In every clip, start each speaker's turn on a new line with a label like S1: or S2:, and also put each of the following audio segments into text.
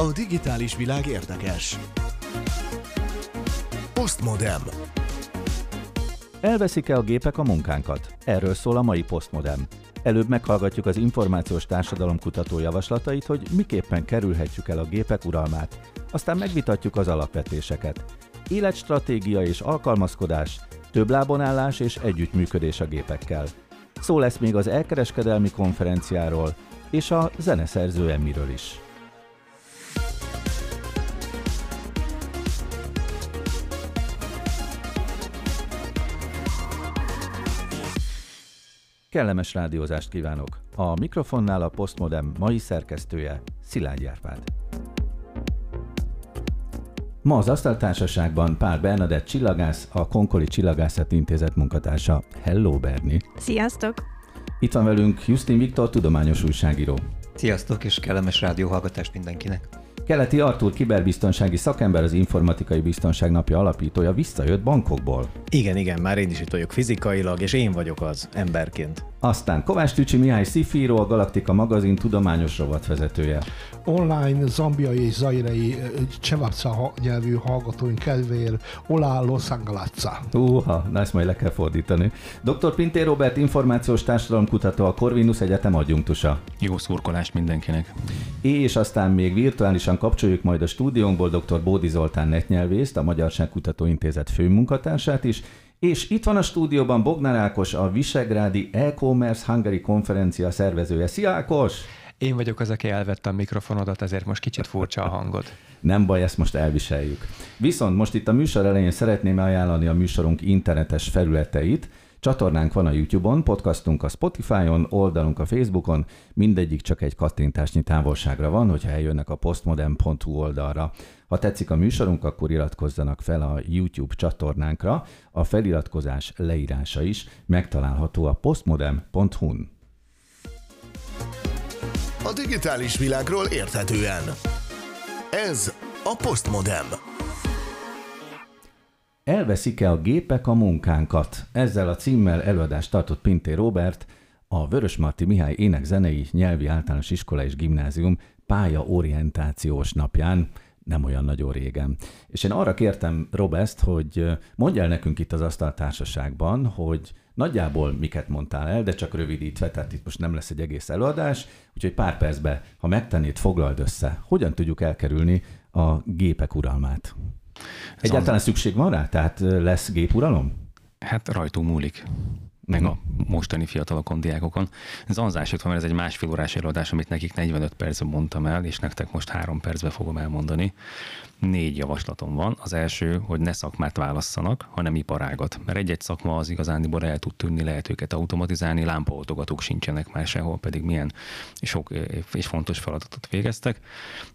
S1: A digitális világ érdekes. Postmodem.
S2: Elveszik-e a gépek a munkánkat? Erről szól a mai Postmodem. Előbb meghallgatjuk az információs társadalom kutató javaslatait, hogy miképpen kerülhetjük el a gépek uralmát. Aztán megvitatjuk az alapvetéseket. Életstratégia és alkalmazkodás, több lábonállás és együttműködés a gépekkel. Szó lesz még az elkereskedelmi konferenciáról és a zeneszerző Emmiről is. Kellemes rádiózást kívánok! A mikrofonnál a Postmodem mai szerkesztője Szilágy Árpád. Ma az Asztaltársaságban Pál Bernadett csillagász, a Konkoli Csillagászat Intézet munkatársa. Hello, Berni!
S3: Sziasztok!
S2: Itt van velünk Justin Viktor, tudományos újságíró.
S4: Sziasztok, és kellemes rádióhallgatást mindenkinek!
S2: Keleti Artur kiberbiztonsági szakember, az Informatikai Biztonság Napja alapítója visszajött bankokból.
S5: Igen, igen, már én is itt vagyok fizikailag, és én vagyok az emberként.
S2: Aztán Kovács Tücsi Mihály Szifíró, a Galaktika magazin tudományos rovatvezetője.
S6: Online zambiai és zairei csevapca nyelvű hallgatóink kedvéért Olá Los Angelatza.
S2: Húha, na ezt majd le kell fordítani. Dr. Pintér Robert, információs társadalomkutató, a Corvinus Egyetem adjunktusa.
S7: Jó szurkolást mindenkinek.
S2: És aztán még virtuálisan kapcsoljuk majd a stúdiónkból dr. Bódi Zoltán netnyelvészt, a Magyarságkutató Intézet főmunkatársát is, és itt van a stúdióban Bognár Ákos, a Visegrádi e-commerce Hungary konferencia szervezője. Szia Ákos!
S8: Én vagyok az, aki elvette a mikrofonodat, ezért most kicsit furcsa a hangod.
S2: Nem baj, ezt most elviseljük. Viszont most itt a műsor elején szeretném ajánlani a műsorunk internetes felületeit, Csatornánk van a YouTube-on, podcastunk a Spotify-on, oldalunk a Facebookon, mindegyik csak egy kattintásnyi távolságra van, hogyha eljönnek a postmodern.hu oldalra. Ha tetszik a műsorunk, akkor iratkozzanak fel a YouTube csatornánkra. A feliratkozás leírása is megtalálható a postmodern.hu-n.
S1: A digitális világról érthetően. Ez a Postmodem.
S2: Elveszik-e a gépek a munkánkat? Ezzel a címmel előadást tartott Pinté Robert, a Vörösmarty Mihály Énekzenei Nyelvi Általános Iskola és Gimnázium pályaorientációs napján, nem olyan nagyon régen. És én arra kértem Robest, hogy mondja el nekünk itt az asztaltársaságban, hogy nagyjából miket mondtál el, de csak rövidítve, tehát itt most nem lesz egy egész előadás, úgyhogy pár percben, ha megtennéd, foglald össze, hogyan tudjuk elkerülni a gépek uralmát. Egyáltalán szükség van rá? Tehát lesz gépuralom?
S7: Hát rajtunk múlik meg a mostani fiatalokon, diákokon. Jött van, mert ez egy másfél órás előadás, amit nekik 45 percben mondtam el, és nektek most három percben fogom elmondani. Négy javaslatom van. Az első, hogy ne szakmát válasszanak, hanem iparágat. Mert egy-egy szakma az igazándiból el tud tűnni, lehet őket automatizálni, lámpaoltogatók sincsenek már sehol, pedig milyen sok és fontos feladatot végeztek.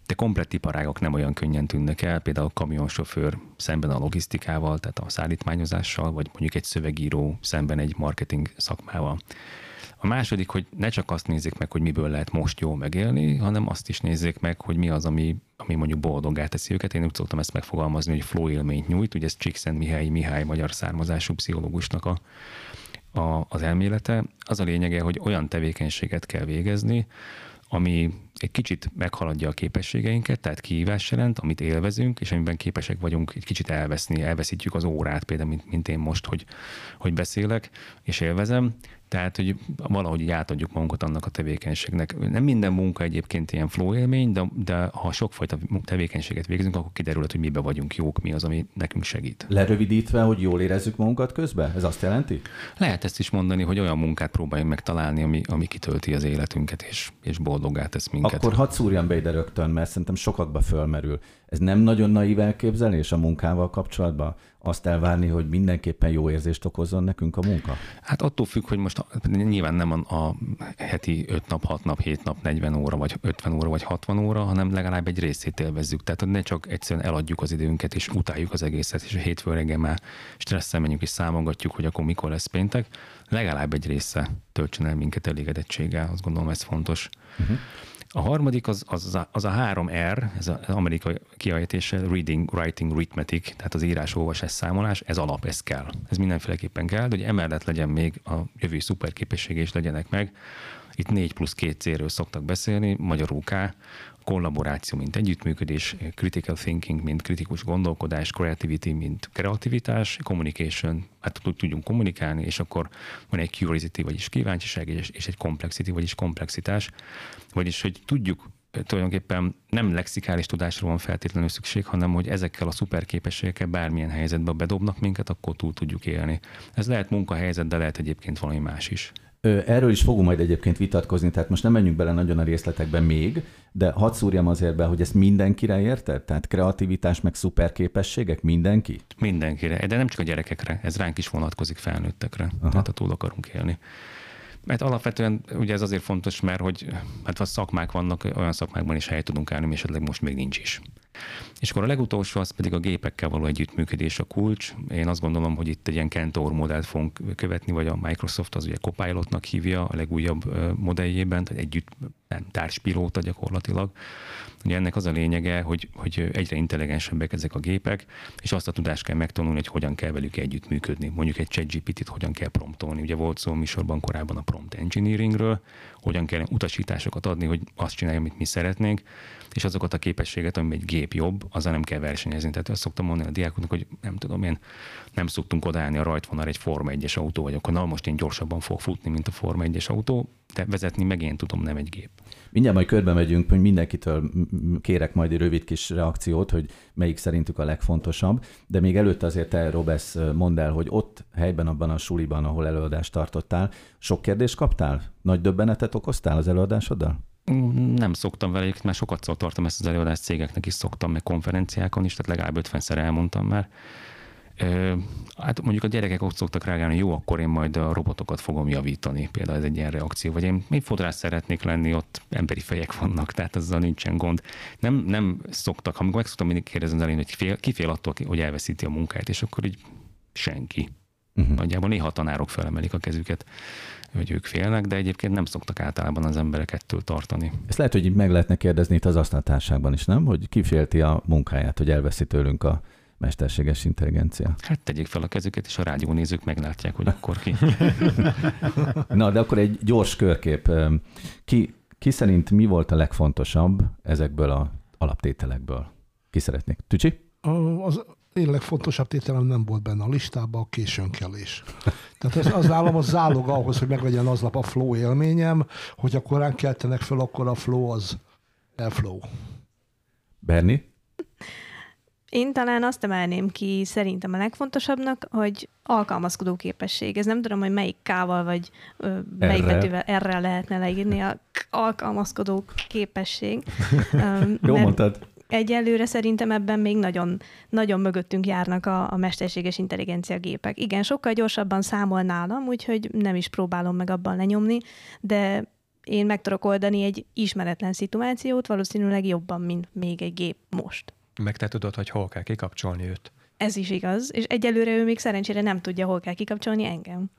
S7: De komplett iparágok nem olyan könnyen tűnnek el, például a kamionsofőr szemben a logisztikával, tehát a szállítmányozással, vagy mondjuk egy szövegíró szemben egy marketing szakmával. A második, hogy ne csak azt nézzék meg, hogy miből lehet most jól megélni, hanem azt is nézzék meg, hogy mi az, ami, ami mondjuk boldoggá teszi őket. Én úgy szoktam ezt megfogalmazni, hogy flow élményt nyújt. Ugye ez Csíkszent Mihály Mihály magyar származású pszichológusnak a, a, az elmélete. Az a lényege, hogy olyan tevékenységet kell végezni, ami egy kicsit meghaladja a képességeinket, tehát kihívás jelent, amit élvezünk, és amiben képesek vagyunk egy kicsit elveszni, elveszítjük az órát, például, mint, mint én most, hogy, hogy beszélek, és élvezem, tehát, hogy valahogy így átadjuk magunkat annak a tevékenységnek. Nem minden munka egyébként ilyen flow élmény, de, de ha sokfajta tevékenységet végzünk, akkor kiderülhet, hogy mibe vagyunk jók, mi az, ami nekünk segít.
S2: Lerövidítve, hogy jól érezzük magunkat közben? Ez azt jelenti?
S7: Lehet ezt is mondani, hogy olyan munkát próbáljunk megtalálni, ami, ami kitölti az életünket, és, és boldoggá tesz minket.
S2: Akkor hadd szúrjam be ide rögtön, mert szerintem sokakba fölmerül. Ez nem nagyon naív elképzelés a munkával kapcsolatban? Azt elvárni, hogy mindenképpen jó érzést okozzon nekünk a munka?
S7: Hát attól függ, hogy most nyilván nem a, a heti 5 nap, 6 nap, 7 nap, 40 óra, vagy 50 óra, vagy 60 óra, hanem legalább egy részét élvezzük. Tehát ne csak egyszerűen eladjuk az időnket, és utáljuk az egészet, és a hétfő reggel már stresszel menjünk, és számogatjuk, hogy akkor mikor lesz péntek. Legalább egy része töltsön el minket elégedettséggel, azt gondolom ez fontos. Uh-huh. A harmadik az, az, az a három R, ez az amerikai kiejtése, reading, writing, arithmetic, tehát az írás, olvasás, számolás, ez alap, ez kell. Ez mindenféleképpen kell, hogy emellett legyen még a jövő szuperképessége is legyenek meg, Itt 4 plusz 2 célről szoktak beszélni, magyarul K, kollaboráció, mint együttműködés, critical thinking, mint kritikus gondolkodás, creativity, mint kreativitás, communication, hát tudjunk kommunikálni, és akkor van egy curiosity, vagyis kíváncsiság, és, és egy complexity, vagyis komplexitás, vagyis hogy tudjuk tulajdonképpen nem lexikális tudásra van feltétlenül szükség, hanem hogy ezekkel a szuperképességekkel bármilyen helyzetbe bedobnak minket, akkor túl tudjuk élni. Ez lehet munkahelyzet, de lehet egyébként valami más is.
S2: Erről is fogunk majd egyébként vitatkozni, tehát most nem menjünk bele nagyon a részletekben még, de hadd szúrjam azért be, hogy ezt mindenkire érted? Tehát kreativitás meg szuperképességek mindenki?
S7: Mindenkire, de nem csak a gyerekekre, ez ránk is vonatkozik felnőttekre, Aha. tehát a túl akarunk élni. Mert alapvetően ugye ez azért fontos, mert hogy hát a szakmák vannak, olyan szakmákban is helyet tudunk állni, és esetleg most még nincs is. És akkor a legutolsó az pedig a gépekkel való együttműködés a kulcs. Én azt gondolom, hogy itt egy ilyen Kentor modellt fogunk követni, vagy a Microsoft az ugye Copilotnak hívja a legújabb modelljében, tehát együtt nem, társpilóta gyakorlatilag. Ugye ennek az a lényege, hogy, hogy egyre intelligensebbek ezek a gépek, és azt a tudást kell megtanulni, hogy hogyan kell velük együttműködni. Mondjuk egy ChatGPT-t hogyan kell promptolni. Ugye volt szó műsorban korábban a prompt engineeringről, hogyan kell utasításokat adni, hogy azt csinálja, amit mi szeretnénk, és azokat a képességet, ami egy gép jobb, azzal nem kell versenyezni. Tehát azt szoktam mondani a diákoknak, hogy nem tudom én, nem szoktunk odállni a rajtvonal egy Forma 1-es autó, vagy akkor na most én gyorsabban fog futni, mint a Forma 1-es autó, de vezetni meg én tudom, nem egy gép.
S2: Mindjárt majd körbe megyünk, hogy mindenkitől kérek majd egy rövid kis reakciót, hogy melyik szerintük a legfontosabb, de még előtte azért te, Robesz, mondd el, hogy ott helyben abban a suliban, ahol előadást tartottál, sok kérdést kaptál? Nagy döbbenetet okoztál az előadásoddal?
S7: Nem szoktam vele, mert sokat tartom ezt az előadást cégeknek is szoktam, meg konferenciákon is, tehát legalább 50-szer elmondtam már. Hát mondjuk a gyerekek ott szoktak reagálni, jó, akkor én majd a robotokat fogom javítani. Például ez egy ilyen reakció. Vagy én még fodrász szeretnék lenni, ott emberi fejek vannak, tehát azzal nincsen gond. Nem, nem szoktak, amikor meg szoktam mindig kérdezni az elején, hogy fél, ki fél attól, hogy elveszíti a munkáját, és akkor így senki. Uh-huh. Nagyjából néha tanárok felemelik a kezüket hogy ők félnek, de egyébként nem szoktak általában az emberek ettől tartani.
S2: Ezt lehet, hogy így meg lehetne kérdezni itt az asztaltárságban is, nem? Hogy ki félti a munkáját, hogy elveszi tőlünk a mesterséges intelligencia.
S7: Hát tegyék fel a kezüket, és a rádiónézők meglátják, hogy akkor ki.
S2: Na, de akkor egy gyors körkép. Ki, ki szerint mi volt a legfontosabb ezekből a alaptételekből? Ki szeretnék? Tücsi?
S6: Az én legfontosabb tételem nem volt benne a listában, a későnkelés. Tehát ez, az nálam a zálog ahhoz, hogy meglegyen aznap a flow élményem, hogy a korán keltenek fel, akkor a flow az flow.
S2: Berni?
S3: Én talán azt emelném ki szerintem a legfontosabbnak, hogy alkalmazkodó képesség. Ez nem tudom, hogy melyik kával vagy ö, melyik erre. betűvel erre lehetne leírni a alkalmazkodó képesség.
S2: Jó mondtad.
S3: Egyelőre szerintem ebben még nagyon, nagyon mögöttünk járnak a, a mesterséges intelligencia gépek. Igen, sokkal gyorsabban számol nálam, úgyhogy nem is próbálom meg abban lenyomni, de én meg tudok oldani egy ismeretlen szituációt, valószínűleg jobban, mint még egy gép most.
S8: Meg te tudod, hogy hol kell kikapcsolni őt.
S3: Ez is igaz, és egyelőre ő még szerencsére nem tudja, hol kell kikapcsolni engem.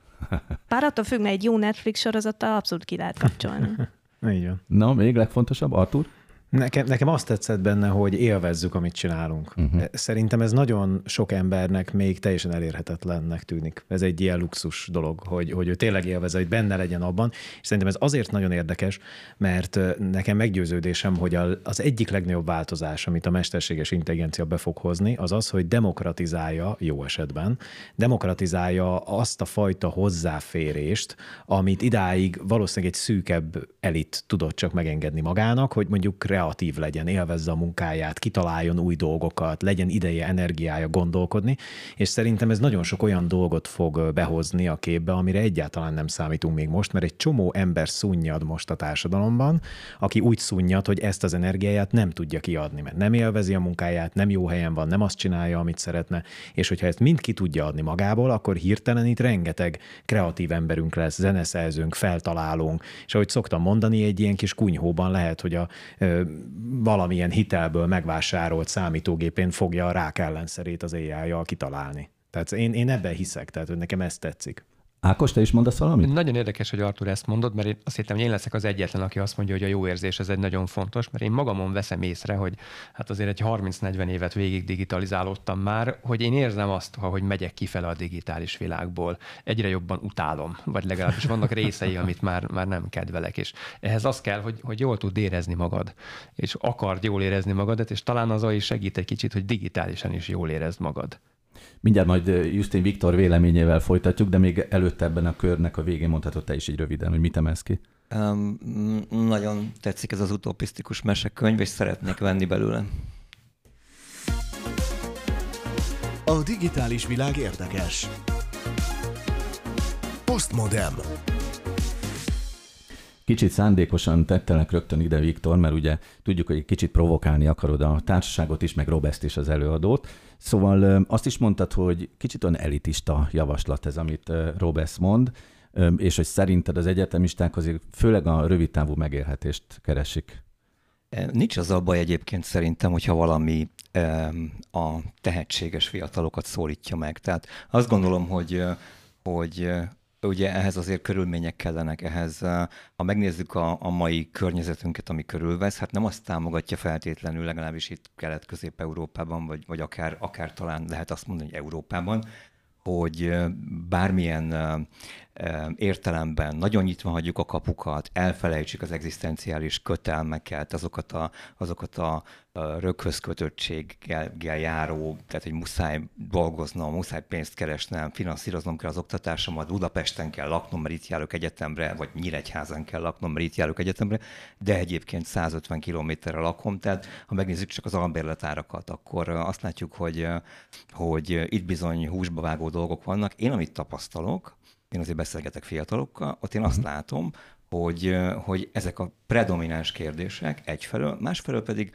S3: Bár attól függ, mert egy jó Netflix sorozattal abszolút ki lehet kapcsolni.
S5: Így van.
S2: Na, még legfontosabb, Artur?
S5: Nekem, nekem azt tetszett benne, hogy élvezzük, amit csinálunk. Uh-huh. Szerintem ez nagyon sok embernek még teljesen elérhetetlennek tűnik. Ez egy ilyen luxus dolog, hogy, hogy ő tényleg élvezze, hogy benne legyen abban. És szerintem ez azért nagyon érdekes, mert nekem meggyőződésem, hogy az egyik legnagyobb változás, amit a mesterséges intelligencia be fog hozni, az az, hogy demokratizálja, jó esetben, demokratizálja azt a fajta hozzáférést, amit idáig valószínűleg egy szűkebb elit tudott csak megengedni magának, hogy mondjuk kreatív legyen, élvezze a munkáját, kitaláljon új dolgokat, legyen ideje, energiája gondolkodni, és szerintem ez nagyon sok olyan dolgot fog behozni a képbe, amire egyáltalán nem számítunk még most, mert egy csomó ember szunnyad most a társadalomban, aki úgy szunnyad, hogy ezt az energiáját nem tudja kiadni, mert nem élvezi a munkáját, nem jó helyen van, nem azt csinálja, amit szeretne, és hogyha ezt mind ki tudja adni magából, akkor hirtelen itt rengeteg kreatív emberünk lesz, zeneszerzőnk, feltalálónk, és ahogy szoktam mondani, egy ilyen kis kunyhóban lehet, hogy a valamilyen hitelből megvásárolt számítógépén fogja a rák ellenszerét az ai kitalálni. Tehát én, én ebben hiszek, tehát nekem ez tetszik.
S2: Ákos, te is mondasz valamit?
S8: Nagyon érdekes, hogy Artur ezt mondod, mert én azt hittem, hogy én leszek az egyetlen, aki azt mondja, hogy a jó érzés ez egy nagyon fontos, mert én magamon veszem észre, hogy hát azért egy 30-40 évet végig digitalizálódtam már, hogy én érzem azt, hogy megyek kifele a digitális világból. Egyre jobban utálom, vagy legalábbis vannak részei, amit már, már nem kedvelek, és ehhez az kell, hogy, hogy jól tud érezni magad, és akard jól érezni magadat, és talán az is segít egy kicsit, hogy digitálisan is jól érezd magad.
S2: Mindjárt majd Justin Viktor véleményével folytatjuk, de még előtte ebben a körnek a végén mondhatod te is így röviden, hogy mit emelsz ki. Um,
S4: nagyon tetszik ez az utopisztikus mesekönyv, és szeretnék venni belőle.
S1: A digitális világ érdekes. Postmodem.
S2: Kicsit szándékosan tettelek rögtön ide, Viktor, mert ugye tudjuk, hogy egy kicsit provokálni akarod a társaságot is, meg Robest is az előadót. Szóval azt is mondtad, hogy kicsit olyan elitista javaslat ez, amit Robest mond, és hogy szerinted az egyetemisták azért főleg a rövid távú megélhetést keresik.
S4: E, nincs az a baj egyébként szerintem, hogyha valami a tehetséges fiatalokat szólítja meg. Tehát azt gondolom, hogy hogy ugye ehhez azért körülmények kellenek, ehhez, ha megnézzük a, a mai környezetünket, ami körülvesz, hát nem azt támogatja feltétlenül, legalábbis itt Kelet-Közép-Európában, vagy, vagy akár, akár talán lehet azt mondani, hogy Európában, hogy bármilyen értelemben nagyon nyitva hagyjuk a kapukat, elfelejtsük az egzisztenciális kötelmeket, azokat a, azokat a röghöz kötöttséggel járó, tehát hogy muszáj dolgoznom, muszáj pénzt keresnem, finanszíroznom kell az oktatásomat, Budapesten kell laknom, mert itt járok egyetemre, vagy Nyíregyházan kell laknom, mert itt járok egyetemre, de egyébként 150 kilométerre lakom, tehát ha megnézzük csak az albérletárakat, akkor azt látjuk, hogy, hogy itt bizony húsba vágó dolgok vannak. Én amit tapasztalok, én azért beszélgetek fiatalokkal, ott én azt mhm. látom, hogy, hogy ezek a predomináns kérdések egyfelől, másfelől pedig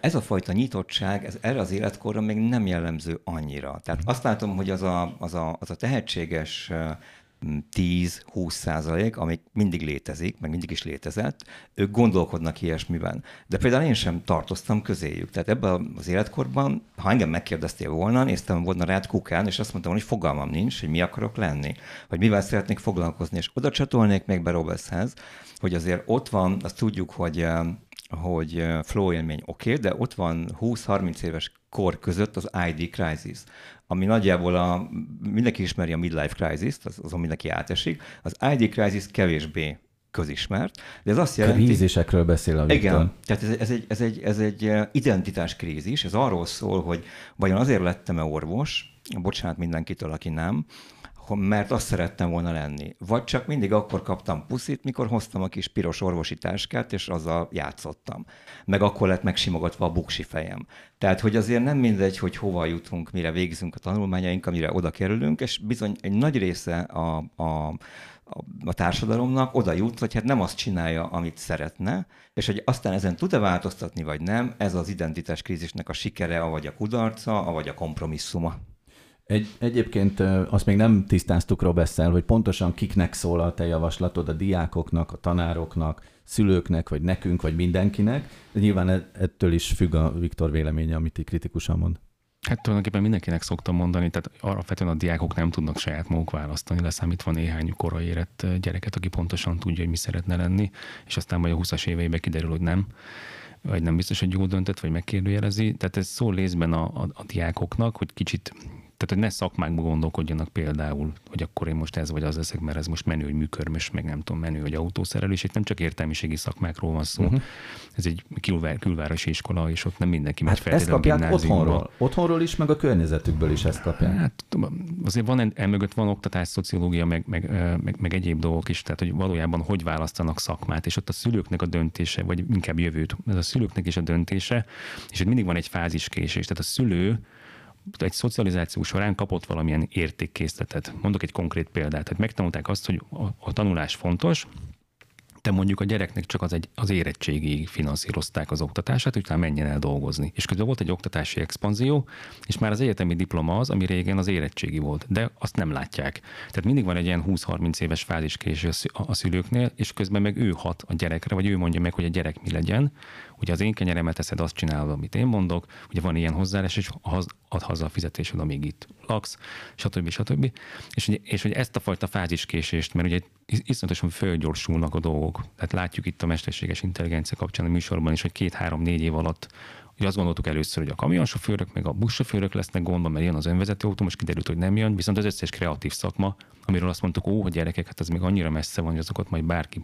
S4: ez a fajta nyitottság, ez erre az életkorra még nem jellemző annyira. Tehát mhm. azt látom, hogy az a, az a, az a tehetséges 10-20 százalék, amik mindig létezik, meg mindig is létezett, ők gondolkodnak ilyesmiben. De például én sem tartoztam közéjük. Tehát ebben az életkorban, ha engem megkérdeztél volna, néztem volna rád kukán, és azt mondtam, hogy fogalmam nincs, hogy mi akarok lenni, vagy mivel szeretnék foglalkozni, és oda csatolnék még be Robeszhez, hogy azért ott van, azt tudjuk, hogy hogy flow élmény oké, okay, de ott van 20-30 éves kor között az ID crisis, ami nagyjából a, mindenki ismeri a midlife crisis, az, azon mindenki átesik, az ID crisis kevésbé közismert, de ez azt jelenti...
S2: Krízisekről beszél a Viktor.
S4: Igen, tehát ez, ez, egy, ez, egy, ez egy identitás krízis, ez arról szól, hogy vajon azért lettem-e orvos, bocsánat mindenkitől, aki nem, mert azt szerettem volna lenni. Vagy csak mindig akkor kaptam puszit, mikor hoztam a kis piros orvosi táskát, és azzal játszottam. Meg akkor lett megsimogatva a buksi fejem. Tehát, hogy azért nem mindegy, hogy hova jutunk, mire végzünk a tanulmányaink, amire oda kerülünk, és bizony egy nagy része a, a a társadalomnak oda jut, hogy hát nem azt csinálja, amit szeretne, és hogy aztán ezen tud-e változtatni, vagy nem, ez az identitás krízisnek a sikere, vagy a kudarca, vagy a kompromisszuma.
S2: Egy, egyébként azt még nem tisztáztuk Robesszel, hogy pontosan kiknek szól a te javaslatod, a diákoknak, a tanároknak, szülőknek, vagy nekünk, vagy mindenkinek. De nyilván e, ettől is függ a Viktor véleménye, amit így kritikusan mond.
S7: Hát tulajdonképpen mindenkinek szoktam mondani, tehát alapvetően a diákok nem tudnak saját maguk választani, leszámítva néhány korai érett gyereket, aki pontosan tudja, hogy mi szeretne lenni, és aztán majd a 20-as éveiben kiderül, hogy nem vagy nem biztos, hogy jól döntött, vagy megkérdőjelezi. Tehát ez szól részben a, a, a diákoknak, hogy kicsit tehát, hogy ne szakmákba gondolkodjanak például, hogy akkor én most ez vagy az leszek, mert ez most menő, hogy műkörmös, meg nem tudom, menő, hogy autószerelés. Itt nem csak értelmiségi szakmákról van szó. Uh-huh. Ez egy külvár, külvárosi iskola, és ott nem mindenki
S2: hát megy ezt kapják otthonról. Otthonról is, meg a környezetükből is ezt kapják.
S7: Hát azért van, emögött van oktatás, szociológia, meg, meg, meg, meg, egyéb dolgok is, tehát hogy valójában hogy választanak szakmát, és ott a szülőknek a döntése, vagy inkább jövőt, ez a szülőknek is a döntése, és ott mindig van egy fáziskésés. Tehát a szülő egy szocializáció során kapott valamilyen értékkészletet. Mondok egy konkrét példát. Tehát megtanulták azt, hogy a, a tanulás fontos, te mondjuk a gyereknek csak az, egy, az érettségig finanszírozták az oktatását, hogy utána menjen el dolgozni. És közben volt egy oktatási expanzió, és már az egyetemi diploma az, ami régen az érettségi volt, de azt nem látják. Tehát mindig van egy ilyen 20-30 éves fáziskéső a szülőknél, és közben meg ő hat a gyerekre, vagy ő mondja meg, hogy a gyerek mi legyen. Ugye az én kenyeremet teszed, azt csinálod, amit én mondok, ugye van ilyen hozzáállás, és ad haza a fizetésed, amíg itt laksz, stb. stb. És, ugye, és hogy ezt a fajta fáziskésést, mert ugye iszonyatosan fölgyorsulnak a dolgok. Tehát látjuk itt a mesterséges intelligencia kapcsán a műsorban is, hogy két-három-négy év alatt Ugye azt gondoltuk először, hogy a kamionsofőrök, meg a buszsofőrök lesznek gondban, mert jön az önvezető autó, most kiderült, hogy nem jön, viszont az összes kreatív szakma, amiről azt mondtuk, ó, hogy gyerekek, hát ez még annyira messze van, hogy azokat majd bárki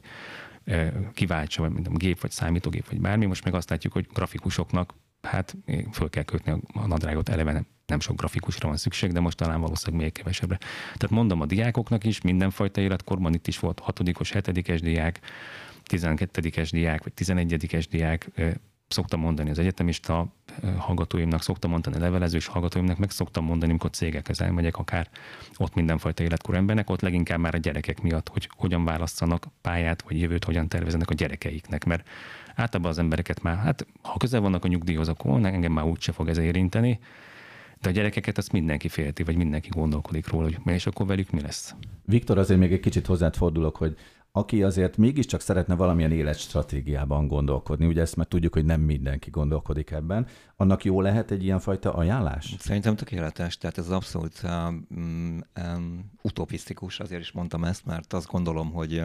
S7: kiváltsa, vagy mint gép, vagy számítógép, vagy bármi. Most meg azt látjuk, hogy grafikusoknak hát föl kell kötni a nadrágot eleve nem, nem sok grafikusra van szükség, de most talán valószínűleg még kevesebbre. Tehát mondom a diákoknak is, mindenfajta életkorban itt is volt hatodikos, hetedikes diák, 12-es diák, vagy 11-es diák, szoktam mondani az egyetemista hallgatóimnak, szoktam mondani levelezős hallgatóimnak, meg szoktam mondani, amikor cégekhez elmegyek, akár ott mindenfajta életkor embernek, ott leginkább már a gyerekek miatt, hogy hogyan választanak pályát, vagy jövőt hogyan tervezenek a gyerekeiknek, mert általában az embereket már, hát ha közel vannak a nyugdíjhoz, akkor engem már úgyse fog ez érinteni, de a gyerekeket azt mindenki félti, vagy mindenki gondolkodik róla, hogy és akkor velük mi lesz.
S2: Viktor, azért még egy kicsit hozzád fordulok, hogy aki azért mégiscsak szeretne valamilyen életstratégiában gondolkodni, ugye ezt már tudjuk, hogy nem mindenki gondolkodik ebben, annak jó lehet egy ilyenfajta ajánlás?
S4: Szerintem tökéletes, tehát ez abszolút um, um, utopisztikus, azért is mondtam ezt, mert azt gondolom, hogy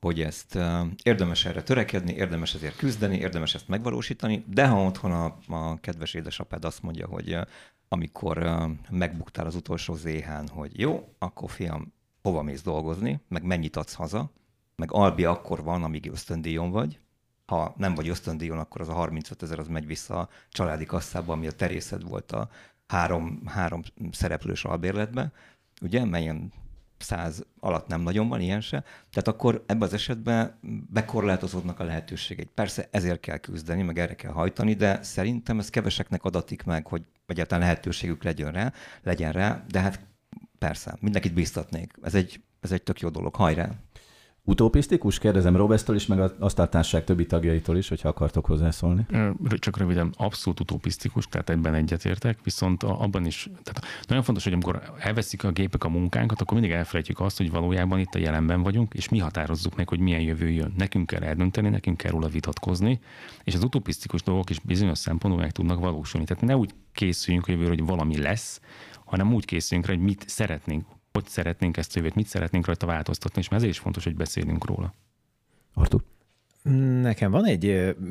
S4: hogy ezt uh, érdemes erre törekedni, érdemes ezért küzdeni, érdemes ezt megvalósítani, de ha otthon a, a kedves édesapád azt mondja, hogy uh, amikor uh, megbuktál az utolsó zéhán, hogy jó, akkor fiam, hova mész dolgozni, meg mennyit adsz haza, meg albi akkor van, amíg ösztöndíjon vagy. Ha nem vagy ösztöndíjon, akkor az a 35 ezer az megy vissza a családi kasszába, ami a terészed volt a három, három szereplős albérletbe, ugye, melyen száz alatt nem nagyon van ilyen se, tehát akkor ebben az esetben bekorlátozódnak a lehetőségek. Persze ezért kell küzdeni, meg erre kell hajtani, de szerintem ez keveseknek adatik meg, hogy egyáltalán lehetőségük legyen rá, legyen rá, de hát persze, mindenkit biztatnék. Ez egy, ez egy tök jó dolog, hajrá!
S2: Utopisztikus? Kérdezem Robesztől is, meg az asztaltárság többi tagjaitól is, hogyha akartok hozzászólni.
S7: Csak röviden, abszolút utopisztikus, tehát ebben egyetértek, viszont abban is, tehát nagyon fontos, hogy amikor elveszik a gépek a munkánkat, akkor mindig elfelejtjük azt, hogy valójában itt a jelenben vagyunk, és mi határozzuk meg, hogy milyen jövő jön. Nekünk kell eldönteni, nekünk kell róla vitatkozni, és az utopisztikus dolgok is bizonyos szempontból meg tudnak valósulni. Tehát ne úgy készüljünk jövőre, hogy valami lesz, hanem úgy készüljünk rá, hogy mit szeretnénk hogy szeretnénk ezt jövőt, mit szeretnénk rajta változtatni, és ezért is fontos, hogy beszélünk róla.
S2: Artur?
S5: Nekem van egy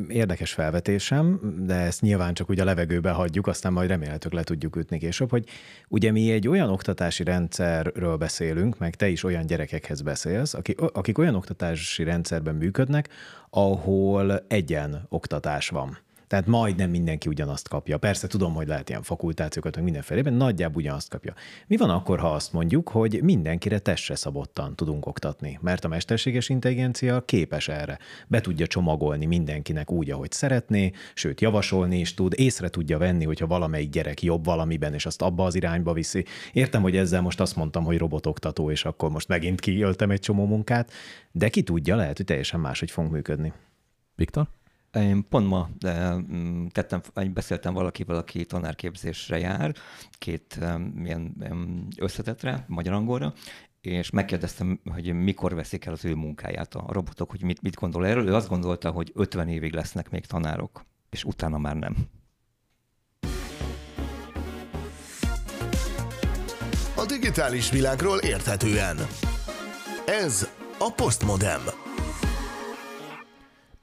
S5: érdekes felvetésem, de ezt nyilván csak úgy a levegőbe hagyjuk, aztán majd remélhetőleg le tudjuk ütni később, hogy ugye mi egy olyan oktatási rendszerről beszélünk, meg te is olyan gyerekekhez beszélsz, akik, akik olyan oktatási rendszerben működnek, ahol egyen oktatás van. Tehát majdnem mindenki ugyanazt kapja. Persze tudom, hogy lehet ilyen fakultációkat, meg mindenfélében, nagyjából ugyanazt kapja. Mi van akkor, ha azt mondjuk, hogy mindenkire testre szabottan tudunk oktatni? Mert a mesterséges intelligencia képes erre. Be tudja csomagolni mindenkinek úgy, ahogy szeretné, sőt javasolni is tud, észre tudja venni, hogyha valamelyik gyerek jobb valamiben, és azt abba az irányba viszi. Értem, hogy ezzel most azt mondtam, hogy robotoktató, és akkor most megint kiöltem egy csomó munkát, de ki tudja, lehet, hogy teljesen máshogy fogunk működni.
S2: Viktor?
S4: Én pont ma mm, tettem, beszéltem valakivel, aki tanárképzésre jár, két ilyen összetetre, magyar-angolra, és megkérdeztem, hogy mikor veszik el az ő munkáját a robotok, hogy mit, mit gondol erről. Ő azt gondolta, hogy 50 évig lesznek még tanárok, és utána már nem.
S1: A digitális világról érthetően. Ez a Postmodem.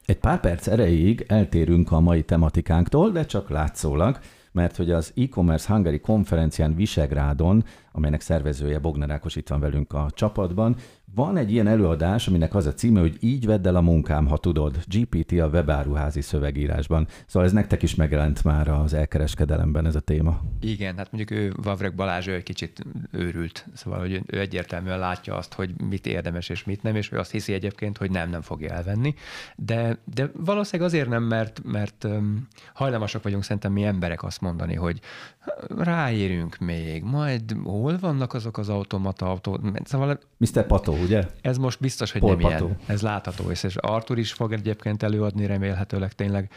S2: Egy pár perc erejéig eltérünk a mai tematikánktól, de csak látszólag, mert hogy az e-commerce Hungary konferencián Visegrádon, amelynek szervezője Bogner Ákos itt van velünk a csapatban, van egy ilyen előadás, aminek az a címe, hogy így vedd el a munkám, ha tudod. GPT a webáruházi szövegírásban. Szóval ez nektek is megjelent már az elkereskedelemben ez a téma.
S8: Igen, hát mondjuk ő, Vavreg Balázs, ő egy kicsit őrült. Szóval, hogy ő egyértelműen látja azt, hogy mit érdemes és mit nem, és ő azt hiszi egyébként, hogy nem, nem fogja elvenni. De, de valószínűleg azért nem, mert, mert hajlamosak vagyunk szerintem mi emberek azt mondani, hogy ráérünk még, majd hol vannak azok az automata autó...
S2: Szóval Mr. Pato, ugye?
S8: Ez most biztos, hogy Paul nem Pato. ilyen. Ez látható, és Artur is fog egyébként előadni remélhetőleg tényleg.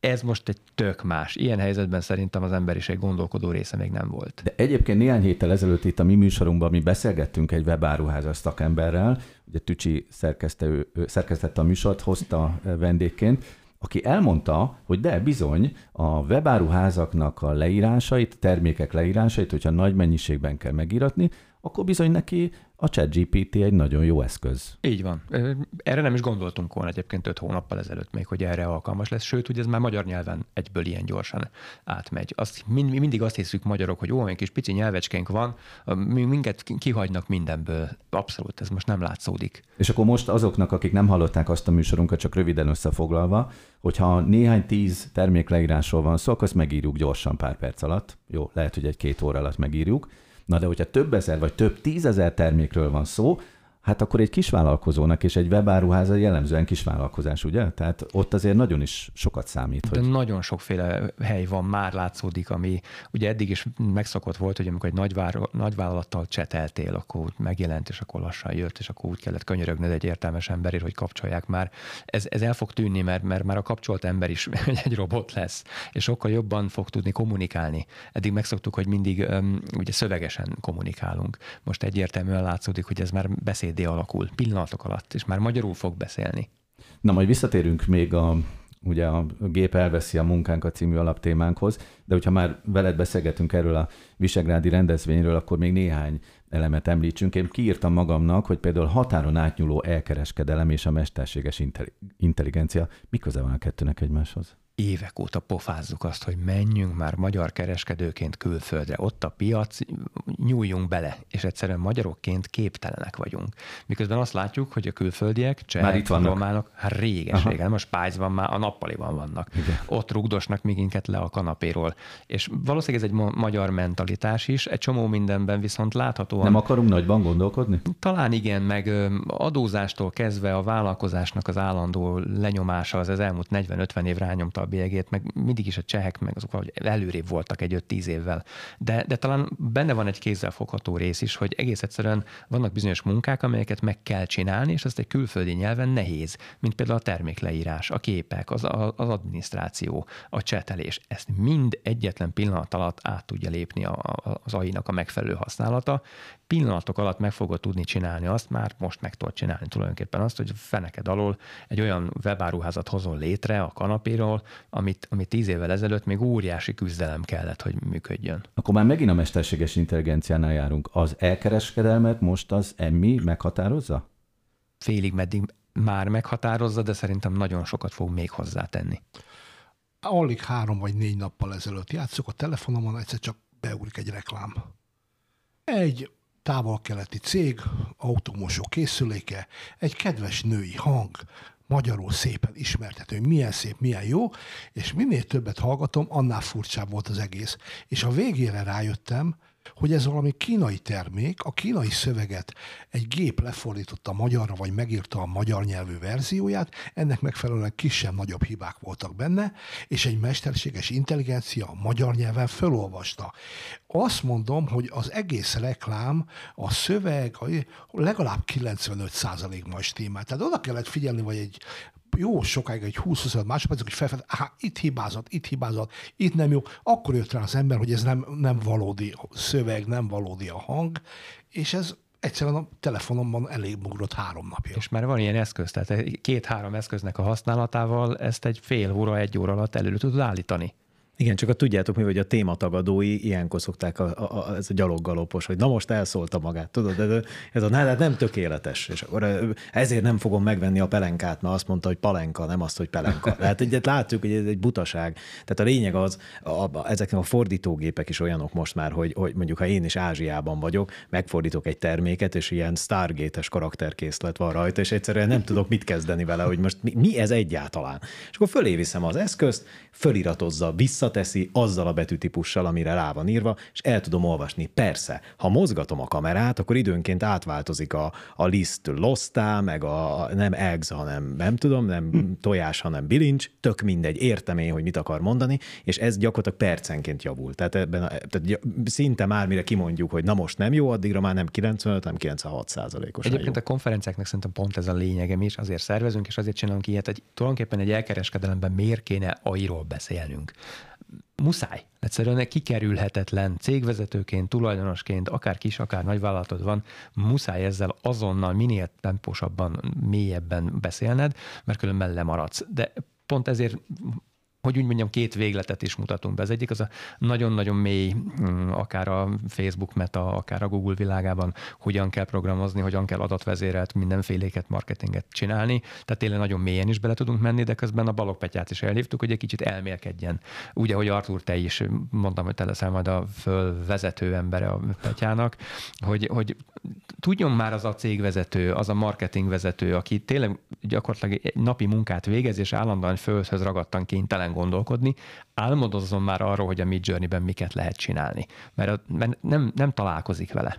S8: Ez most egy tök más. Ilyen helyzetben szerintem az emberiség gondolkodó része még nem volt.
S2: De egyébként néhány héttel ezelőtt itt a mi műsorunkban mi beszélgettünk egy webáruházas szakemberrel, ugye Tücsi szerkesztette a műsort, hozta vendégként, aki elmondta, hogy de bizony a webáruházaknak a leírásait, termékek leírásait, hogyha nagy mennyiségben kell megíratni, akkor bizony neki a ChatGPT egy nagyon jó eszköz.
S8: Így van. Erre nem is gondoltunk volna egyébként öt hónappal ezelőtt még, hogy erre alkalmas lesz, sőt, hogy ez már magyar nyelven egyből ilyen gyorsan átmegy. Azt, mind, mindig azt hiszük magyarok, hogy ó, egy kis pici nyelvecskénk van, minket kihagynak mindenből. Abszolút, ez most nem látszódik.
S2: És akkor most azoknak, akik nem hallották azt a műsorunkat, csak röviden összefoglalva, hogyha néhány tíz termékleírásról van szó, akkor azt megírjuk gyorsan pár perc alatt. Jó, lehet, hogy egy-két óra alatt megírjuk Na de hogyha több ezer vagy több tízezer termékről van szó, hát akkor egy kisvállalkozónak és egy webáruháza jellemzően kisvállalkozás, ugye? Tehát ott azért nagyon is sokat számít.
S8: De hogy... nagyon sokféle hely van, már látszódik, ami ugye eddig is megszokott volt, hogy amikor egy nagyvár, nagyvállalattal cseteltél, akkor megjelent, és akkor lassan jött, és akkor úgy kellett könyörögnöd egy értelmes emberért, hogy kapcsolják már. Ez, ez el fog tűnni, mert, mert már a kapcsolt ember is egy robot lesz, és sokkal jobban fog tudni kommunikálni. Eddig megszoktuk, hogy mindig um, ugye szövegesen kommunikálunk. Most egyértelműen látszódik, hogy ez már beszéd beszédé alakul pillanatok alatt, és már magyarul fog beszélni.
S2: Na, majd visszatérünk még a ugye a gép elveszi a munkánkat című alaptémánkhoz, de hogyha már veled beszélgetünk erről a visegrádi rendezvényről, akkor még néhány elemet említsünk. Én kiírtam magamnak, hogy például határon átnyúló elkereskedelem és a mesterséges intelligencia, mi köze van a kettőnek egymáshoz?
S8: Évek óta pofázzuk azt, hogy menjünk már magyar kereskedőként külföldre, ott a piac, nyúljunk bele, és egyszerűen magyarokként képtelenek vagyunk. Miközben azt látjuk, hogy a külföldiek, csehek, itt vannak. románok, hát réges, régen, most Spájzban már a nappaliban vannak. Igen. Ott rugdosnak minket le a kanapéról. És valószínűleg ez egy ma- magyar mentalitás is, egy csomó mindenben viszont láthatóan...
S2: Nem akarunk nagyban gondolkodni?
S8: Talán igen, meg adózástól kezdve a vállalkozásnak az állandó lenyomása az az elmúlt 40-50 év rányomta a bélyegét, meg mindig is a csehek, meg azok valahogy előrébb voltak egy 5-10 évvel. De, de talán benne van egy kézzelfogható rész is, hogy egész egyszerűen vannak bizonyos munkák, amelyeket meg kell csinálni, és ezt egy külföldi nyelven nehéz, mint például a termékleírás, a képek, az, az adminisztráció, a csetelés. Ezt mind egyetlen pillanat alatt át tudja lépni a, a, az AI-nak a megfelelő használata, pillanatok alatt meg fogod tudni csinálni azt, már most meg tudod csinálni tulajdonképpen azt, hogy feneked alól egy olyan webáruházat hozol létre a kanapéról, amit, amit tíz évvel ezelőtt még óriási küzdelem kellett, hogy működjön.
S2: Akkor már megint a mesterséges intelligenciánál járunk. Az elkereskedelmet most az emmi meghatározza?
S8: Félig meddig már meghatározza, de szerintem nagyon sokat fog még hozzátenni.
S6: Alig három vagy négy nappal ezelőtt játszok a telefonomon, egyszer csak beugrik egy reklám. Egy távol-keleti cég, automosó készüléke, egy kedves női hang, magyarul szépen ismertető, hogy milyen szép, milyen jó, és minél többet hallgatom, annál furcsább volt az egész. És a végére rájöttem, hogy ez valami kínai termék, a kínai szöveget egy gép lefordította magyarra, vagy megírta a magyar nyelvű verzióját, ennek megfelelően kisebb-nagyobb hibák voltak benne, és egy mesterséges intelligencia a magyar nyelven felolvasta. Azt mondom, hogy az egész reklám, a szöveg a legalább 95%-ban stimmel. Tehát oda kellett figyelni, vagy egy jó sokáig, egy 20-25 másodpercig, hogy felfed, aha, itt hibázott, itt hibázott, itt nem jó, akkor jött rá az ember, hogy ez nem, nem valódi szöveg, nem valódi a hang, és ez egyszerűen a telefonomban elég ugrott három napja.
S8: És már van ilyen eszköz, tehát két-három eszköznek a használatával ezt egy fél óra, egy óra alatt elő tudod állítani.
S5: Igen, csak a tudjátok mi, hogy a tématagadói ilyenkor szokták a, a, a, ez a gyaloggalopos, hogy na most elszólta magát, tudod, ez, ez a hát nem tökéletes, és akkor ezért nem fogom megvenni a pelenkát, mert azt mondta, hogy palenka, nem azt, hogy pelenka. Tehát egyet látjuk, hogy ez egy butaság. Tehát a lényeg az, a, a, ezeknek a fordítógépek is olyanok most már, hogy, hogy mondjuk ha én is Ázsiában vagyok, megfordítok egy terméket, és ilyen Stargate-es karakterkészlet van rajta, és egyszerűen nem tudok mit kezdeni vele, hogy most mi, mi ez egyáltalán. És akkor fölé viszem az eszközt, föliratozza, vissza visszateszi azzal a betűtípussal, amire rá van írva, és el tudom olvasni. Persze, ha mozgatom a kamerát, akkor időnként átváltozik a, a list losztá, meg a nem eggs, hanem nem tudom, nem hm. tojás, hanem bilincs, tök mindegy, értem én, hogy mit akar mondani, és ez gyakorlatilag percenként javul. Tehát, ebben a, tehát szinte már mire kimondjuk, hogy na most nem jó, addigra már nem 95, nem 96 százalékos.
S8: Egyébként
S5: jó.
S8: a konferenciáknak szerintem pont ez a lényegem is, azért szervezünk, és azért csinálunk ilyet, hogy tulajdonképpen egy elkereskedelemben miért kéne airól beszélnünk muszáj. Egyszerűen kikerülhetetlen cégvezetőként, tulajdonosként, akár kis, akár nagy vállalatod van, muszáj ezzel azonnal minél tempósabban, mélyebben beszélned, mert különben lemaradsz. De pont ezért hogy úgy mondjam, két végletet is mutatunk be. Az egyik az a nagyon-nagyon mély, mm, akár a Facebook meta, akár a Google világában, hogyan kell programozni, hogyan kell adatvezérelt mindenféléket, marketinget csinálni. Tehát tényleg nagyon mélyen is bele tudunk menni, de közben a balogpetyát is elhívtuk, hogy egy kicsit elmélkedjen. Ugye, hogy Artur, te is mondtam, hogy te leszel majd a fölvezető embere a petyának, hogy, hogy tudjon már az a cégvezető, az a marketingvezető, aki tényleg gyakorlatilag egy napi munkát végez, és állandóan földhöz ragadtan kénytelen gondolkodni, álmodozzon már arról, hogy a Mid Journey-ben miket lehet csinálni, mert, mert nem, nem találkozik vele.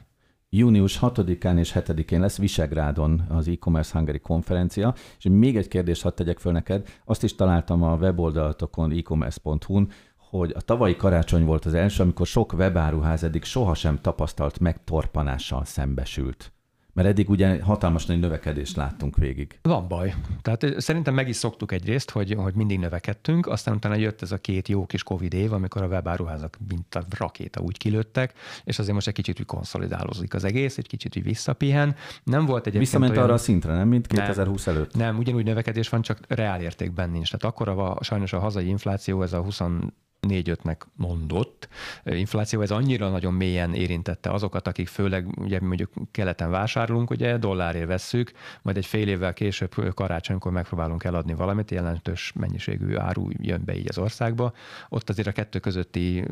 S2: Június 6-án és 7-én lesz Visegrádon az e-commerce Hungary konferencia, és még egy kérdést hadd tegyek föl neked, azt is találtam a weboldalatokon e-commerce.hu-n, hogy a tavalyi karácsony volt az első, amikor sok webáruház eddig sohasem tapasztalt megtorpanással szembesült. Mert eddig ugye hatalmas nagy növekedést láttunk végig.
S8: Van baj. Tehát szerintem meg is szoktuk egyrészt, hogy, hogy mindig növekedtünk, aztán utána jött ez a két jó kis Covid év, amikor a webáruházak mint a rakéta úgy kilőttek, és azért most egy kicsit úgy konszolidálózik az egész, egy kicsit úgy visszapihen. Nem volt egy
S2: Visszament olyan... arra a szintre, nem, mint 2020
S8: nem,
S2: előtt?
S8: Nem, ugyanúgy növekedés van, csak reál értékben nincs. Tehát akkor a, sajnos a hazai infláció, ez a 20 négy-ötnek mondott infláció, ez annyira nagyon mélyen érintette azokat, akik főleg ugye mondjuk keleten vásárolunk, ugye dollárért vesszük, majd egy fél évvel később karácsonykor megpróbálunk eladni valamit, jelentős mennyiségű áru jön be így az országba. Ott azért a kettő közötti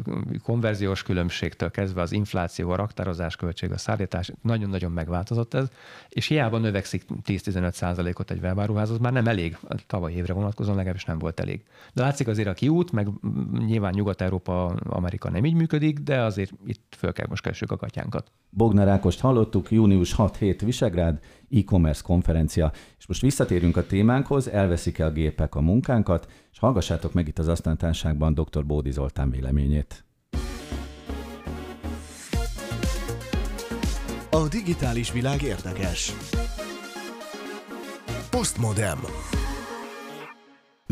S8: konverziós különbségtől kezdve az infláció, a raktározás költség, a szállítás, nagyon-nagyon megváltozott ez, és hiába növekszik 10-15 százalékot egy webáruház, az már nem elég, tavaly évre vonatkozóan legalábbis nem volt elég. De látszik azért a kiút, meg Nyilván Nyugat-Európa, Amerika nem így működik, de azért itt föl kell most kessük a katyánkat.
S2: Bognár Ákost hallottuk, június 6-7 Visegrád, e-commerce konferencia. És most visszatérünk a témánkhoz, elveszik el a gépek a munkánkat, és hallgassátok meg itt az asztantárságban dr. Bódi Zoltán véleményét.
S1: A digitális világ érdekes. Postmodem.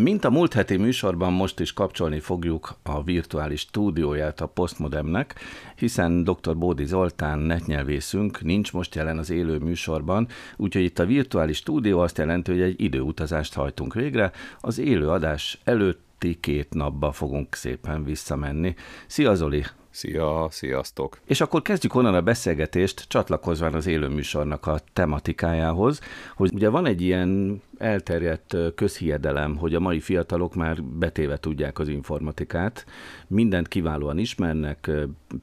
S2: Mint a múlt heti műsorban most is kapcsolni fogjuk a virtuális stúdióját a Postmodemnek, hiszen dr. Bódi Zoltán netnyelvészünk nincs most jelen az élő műsorban, úgyhogy itt a virtuális stúdió azt jelenti, hogy egy időutazást hajtunk végre. Az élő adás előtti két napba fogunk szépen visszamenni. Szia Zoli!
S9: Szia, sziasztok!
S2: És akkor kezdjük onnan a beszélgetést, csatlakozván az élőműsornak a tematikájához, hogy ugye van egy ilyen elterjedt közhiedelem, hogy a mai fiatalok már betéve tudják az informatikát, mindent kiválóan ismernek,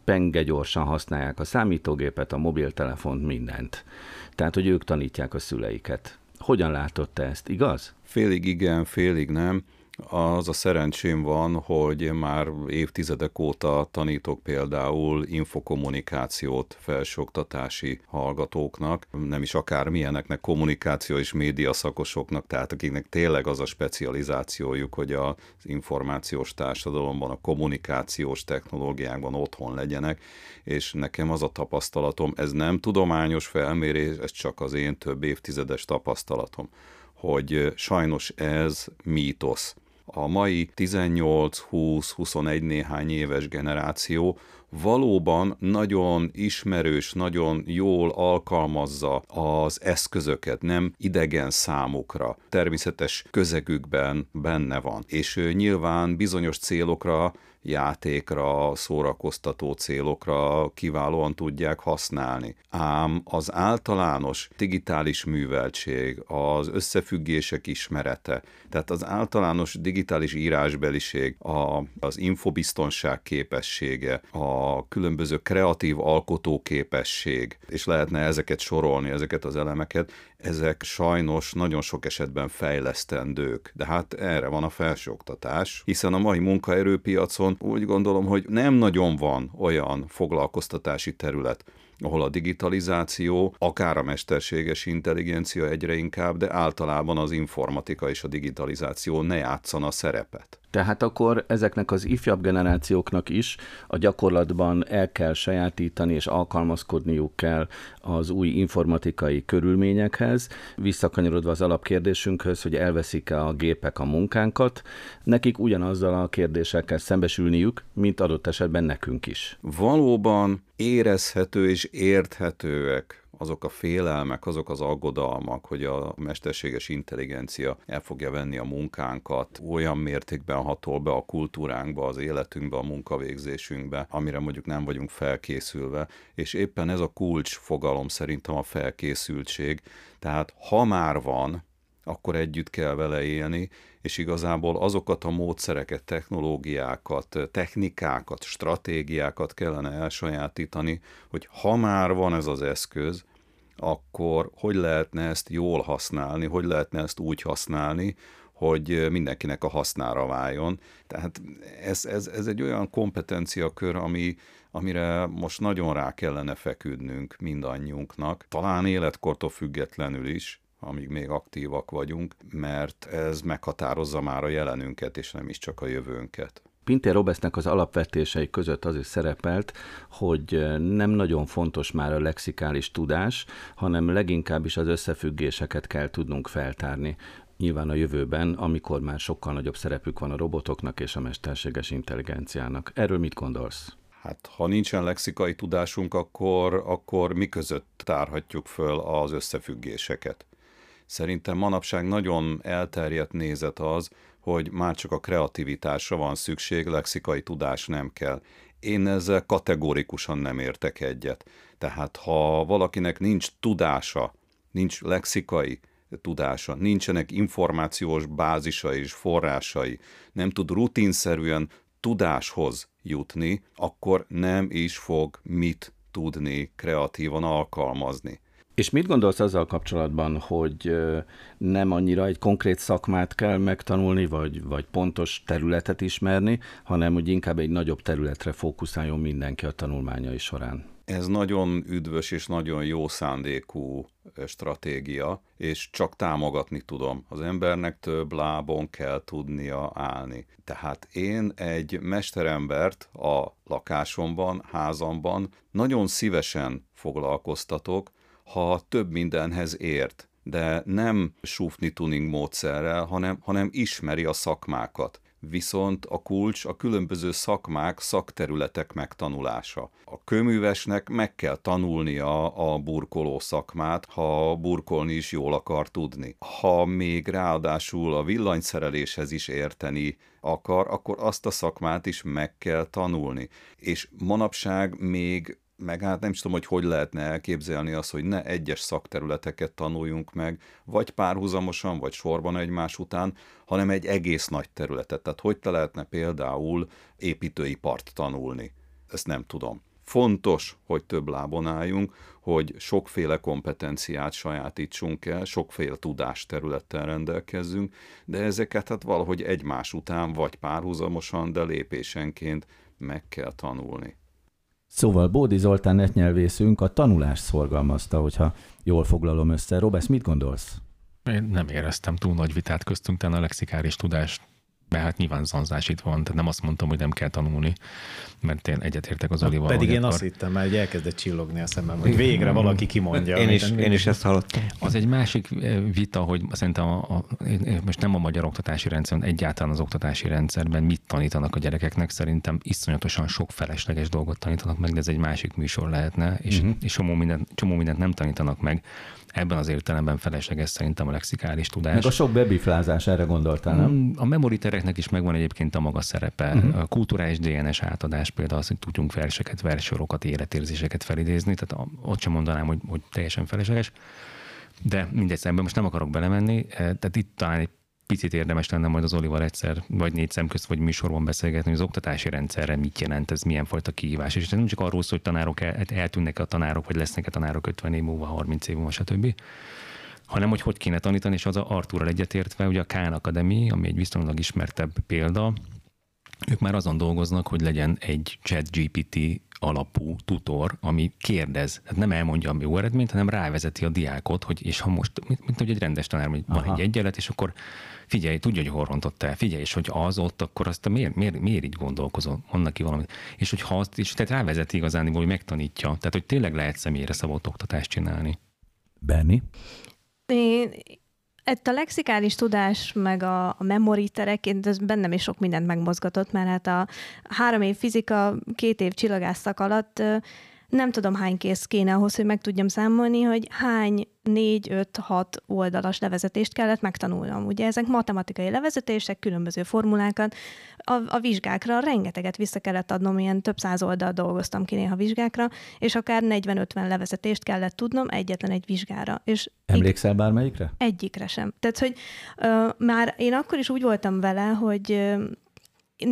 S2: penge gyorsan használják a számítógépet, a mobiltelefont, mindent. Tehát, hogy ők tanítják a szüleiket. Hogyan látott te ezt, igaz?
S9: Félig igen, félig nem. Az a szerencsém van, hogy már évtizedek óta tanítok például infokommunikációt felsőoktatási hallgatóknak, nem is akármilyeneknek, kommunikáció és média szakosoknak, tehát akiknek tényleg az a specializációjuk, hogy az információs társadalomban, a kommunikációs technológiákban otthon legyenek, és nekem az a tapasztalatom, ez nem tudományos felmérés, ez csak az én több évtizedes tapasztalatom, hogy sajnos ez mítosz a mai 18-20-21 néhány éves generáció valóban nagyon ismerős, nagyon jól alkalmazza az eszközöket, nem idegen számukra, természetes közegükben benne van. És nyilván bizonyos célokra játékra, szórakoztató célokra kiválóan tudják használni. Ám az általános digitális műveltség, az összefüggések ismerete, tehát az általános digitális írásbeliség, a, az infobiztonság képessége, a különböző kreatív alkotó képesség, és lehetne ezeket sorolni, ezeket az elemeket, ezek sajnos nagyon sok esetben fejlesztendők, de hát erre van a felsőoktatás, hiszen a mai munkaerőpiacon úgy gondolom, hogy nem nagyon van olyan foglalkoztatási terület, ahol a digitalizáció, akár a mesterséges intelligencia egyre inkább, de általában az informatika és a digitalizáció ne játszana szerepet.
S2: Tehát akkor ezeknek az ifjabb generációknak is a gyakorlatban el kell sajátítani és alkalmazkodniuk kell az új informatikai körülményekhez, visszakanyarodva az alapkérdésünkhöz, hogy elveszik-e a gépek a munkánkat, nekik ugyanazzal a kérdésekkel szembesülniük, mint adott esetben nekünk is.
S9: Valóban érezhető és érthetőek azok a félelmek, azok az aggodalmak, hogy a mesterséges intelligencia el fogja venni a munkánkat, olyan mértékben hatol be a kultúránkba, az életünkbe, a munkavégzésünkbe, amire mondjuk nem vagyunk felkészülve, és éppen ez a kulcs fogalom szerintem a felkészültség. Tehát ha már van, akkor együtt kell vele élni, és igazából azokat a módszereket, technológiákat, technikákat, stratégiákat kellene elsajátítani, hogy ha már van ez az eszköz, akkor hogy lehetne ezt jól használni, hogy lehetne ezt úgy használni, hogy mindenkinek a hasznára váljon. Tehát ez, ez, ez egy olyan kompetenciakör, ami, amire most nagyon rá kellene feküdnünk mindannyiunknak, talán életkortól függetlenül is, amíg még aktívak vagyunk, mert ez meghatározza már a jelenünket, és nem is csak a jövőnket.
S2: Pintér Robesznek az alapvetései között az is szerepelt, hogy nem nagyon fontos már a lexikális tudás, hanem leginkább is az összefüggéseket kell tudnunk feltárni. Nyilván a jövőben, amikor már sokkal nagyobb szerepük van a robotoknak és a mesterséges intelligenciának. Erről mit gondolsz?
S9: Hát ha nincsen lexikai tudásunk, akkor, akkor mi között tárhatjuk föl az összefüggéseket? Szerintem manapság nagyon elterjedt nézet az, hogy már csak a kreativitásra van szükség, lexikai tudás nem kell. Én ezzel kategórikusan nem értek egyet. Tehát ha valakinek nincs tudása, nincs lexikai tudása, nincsenek információs bázisai és forrásai, nem tud rutinszerűen tudáshoz jutni, akkor nem is fog mit tudni kreatívan alkalmazni.
S2: És mit gondolsz azzal kapcsolatban, hogy nem annyira egy konkrét szakmát kell megtanulni, vagy, vagy pontos területet ismerni, hanem hogy inkább egy nagyobb területre fókuszáljon mindenki a tanulmányai során?
S9: Ez nagyon üdvös és nagyon jó szándékú stratégia, és csak támogatni tudom. Az embernek több lábon kell tudnia állni. Tehát én egy mesterembert a lakásomban, házamban nagyon szívesen foglalkoztatok, ha több mindenhez ért, de nem sufni tuning módszerrel, hanem, hanem ismeri a szakmákat. Viszont a kulcs a különböző szakmák, szakterületek megtanulása. A kőművesnek meg kell tanulnia a burkoló szakmát, ha burkolni is jól akar tudni. Ha még ráadásul a villanyszereléshez is érteni akar, akkor azt a szakmát is meg kell tanulni. És manapság még meg hát nem is tudom, hogy hogy lehetne elképzelni azt, hogy ne egyes szakterületeket tanuljunk meg, vagy párhuzamosan, vagy sorban egymás után, hanem egy egész nagy területet. Tehát hogy te lehetne például építőipart tanulni? Ezt nem tudom. Fontos, hogy több lábon álljunk, hogy sokféle kompetenciát sajátítsunk el, sokféle tudásterülettel rendelkezzünk, de ezeket hát valahogy egymás után, vagy párhuzamosan, de lépésenként meg kell tanulni.
S2: Szóval Bódi Zoltán netnyelvészünk a tanulást szorgalmazta, hogyha jól foglalom össze. Robesz, mit gondolsz?
S7: Én nem éreztem túl nagy vitát köztünk, a lexikáris tudást mert hát nyilván zanzás itt van, tehát nem azt mondtam, hogy nem kell tanulni, mert én egyetértek az Olival.
S5: Pedig én akar... azt hittem, mert elkezdett csillogni a szemem, hogy végre valaki kimondja.
S4: Én is, én is ezt hallottam.
S7: Az egy másik eh, vita, hogy szerintem a, a, most nem a magyar oktatási rendszerben, egyáltalán az oktatási rendszerben mit tanítanak a gyerekeknek, szerintem iszonyatosan sok felesleges dolgot tanítanak meg, de ez egy másik műsor lehetne, és, uh-huh. és csomó, mindent, csomó mindent nem tanítanak meg ebben az értelemben felesleges szerintem a lexikális tudás.
S2: Meg a sok bebiflázás, erre gondoltál, nem? Mm,
S7: a memoritereknek is megvan egyébként a maga szerepe. Uh-huh. A kulturális DNS átadás például az, hogy tudjunk verseket, versorokat, életérzéseket felidézni, tehát ott sem mondanám, hogy, hogy teljesen felesleges. De mindegy szemben most nem akarok belemenni, eh, tehát itt talán egy picit érdemes lenne majd az Olival egyszer, vagy négy szem közt, vagy műsorban beszélgetni, hogy az oktatási rendszerre mit jelent, ez milyen fajta kihívás. És nem csak arról szól, hogy tanárok el, eltűnnek a tanárok, vagy lesznek a tanárok 50 év múlva, 30 év múlva, stb. Hanem hogy hogy kéne tanítani, és az a Artúrral egyetértve, ugye a Kán Academy, ami egy viszonylag ismertebb példa, ők már azon dolgoznak, hogy legyen egy chat GPT alapú tutor, ami kérdez, tehát nem elmondja a jó eredményt, hanem rávezeti a diákot, hogy és ha most, mint, mint hogy egy rendes tanár, hogy van egy egyenlet, és akkor figyelj, tudja, hogy hol rontott el, figyelj, és hogy az ott, akkor azt miért, miért, miért így gondolkozol, mondnak ki valamit. És hogy ha azt, és tehát rávezeti igazán, hogy megtanítja, tehát hogy tényleg lehet személyre szabott oktatást csinálni.
S2: Benni?
S3: Én, ezt a lexikális tudás, meg a, a memoriterek, ez bennem is sok mindent megmozgatott, mert hát a három év fizika, két év csillagászak alatt nem tudom hány kész kéne ahhoz, hogy meg tudjam számolni, hogy hány 4-5-6 oldalas levezetést kellett megtanulnom. Ugye ezek matematikai levezetések, különböző formulákat. A, a vizsgákra rengeteget vissza kellett adnom, ilyen több száz oldal dolgoztam ki néha vizsgákra, és akár 40-50 levezetést kellett tudnom egyetlen egy vizsgára. És
S2: Emlékszel bármelyikre?
S3: Egyikre sem. Tehát, hogy ö, már én akkor is úgy voltam vele, hogy ö,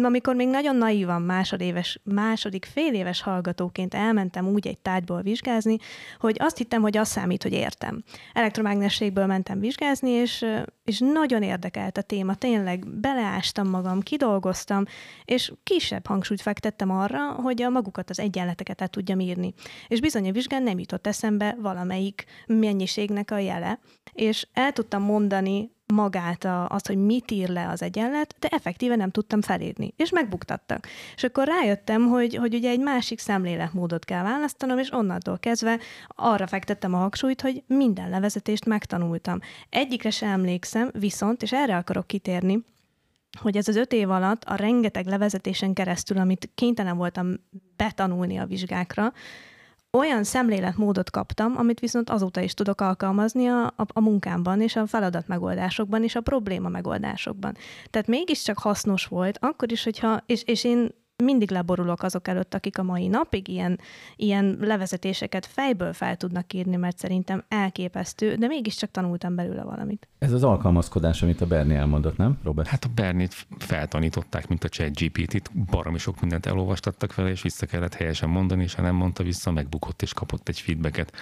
S3: amikor még nagyon naívan másodéves, második fél éves hallgatóként elmentem úgy egy tárgyból vizsgázni, hogy azt hittem, hogy az számít, hogy értem. Elektromágnességből mentem vizsgázni, és, és nagyon érdekelt a téma, tényleg beleástam magam, kidolgoztam, és kisebb hangsúlyt fektettem arra, hogy a magukat az egyenleteket el tudjam írni. És bizony a vizsgán nem jutott eszembe valamelyik mennyiségnek a jele, és el tudtam mondani magát a, azt, hogy mit ír le az egyenlet, de effektíven nem tudtam felírni, és megbuktattak. És akkor rájöttem, hogy, hogy ugye egy másik szemléletmódot kell választanom, és onnantól kezdve arra fektettem a hangsúlyt, hogy minden levezetést megtanultam. Egyikre sem emlékszem, viszont, és erre akarok kitérni, hogy ez az öt év alatt a rengeteg levezetésen keresztül, amit kénytelen voltam betanulni a vizsgákra, olyan szemléletmódot kaptam, amit viszont azóta is tudok alkalmazni a, a, a munkámban, és a feladat megoldásokban, és a probléma megoldásokban. Tehát mégiscsak hasznos volt, akkor is, hogyha, és, és én mindig leborulok azok előtt, akik a mai napig ilyen, ilyen levezetéseket fejből fel tudnak írni, mert szerintem elképesztő, de mégiscsak tanultam belőle valamit.
S2: Ez az alkalmazkodás, amit a Berni elmondott, nem, Robert?
S7: Hát a Bernit feltanították, mint a chat GPT-t, baromi sok mindent elolvastattak vele, és vissza kellett helyesen mondani, és ha nem mondta vissza, megbukott és kapott egy feedbacket.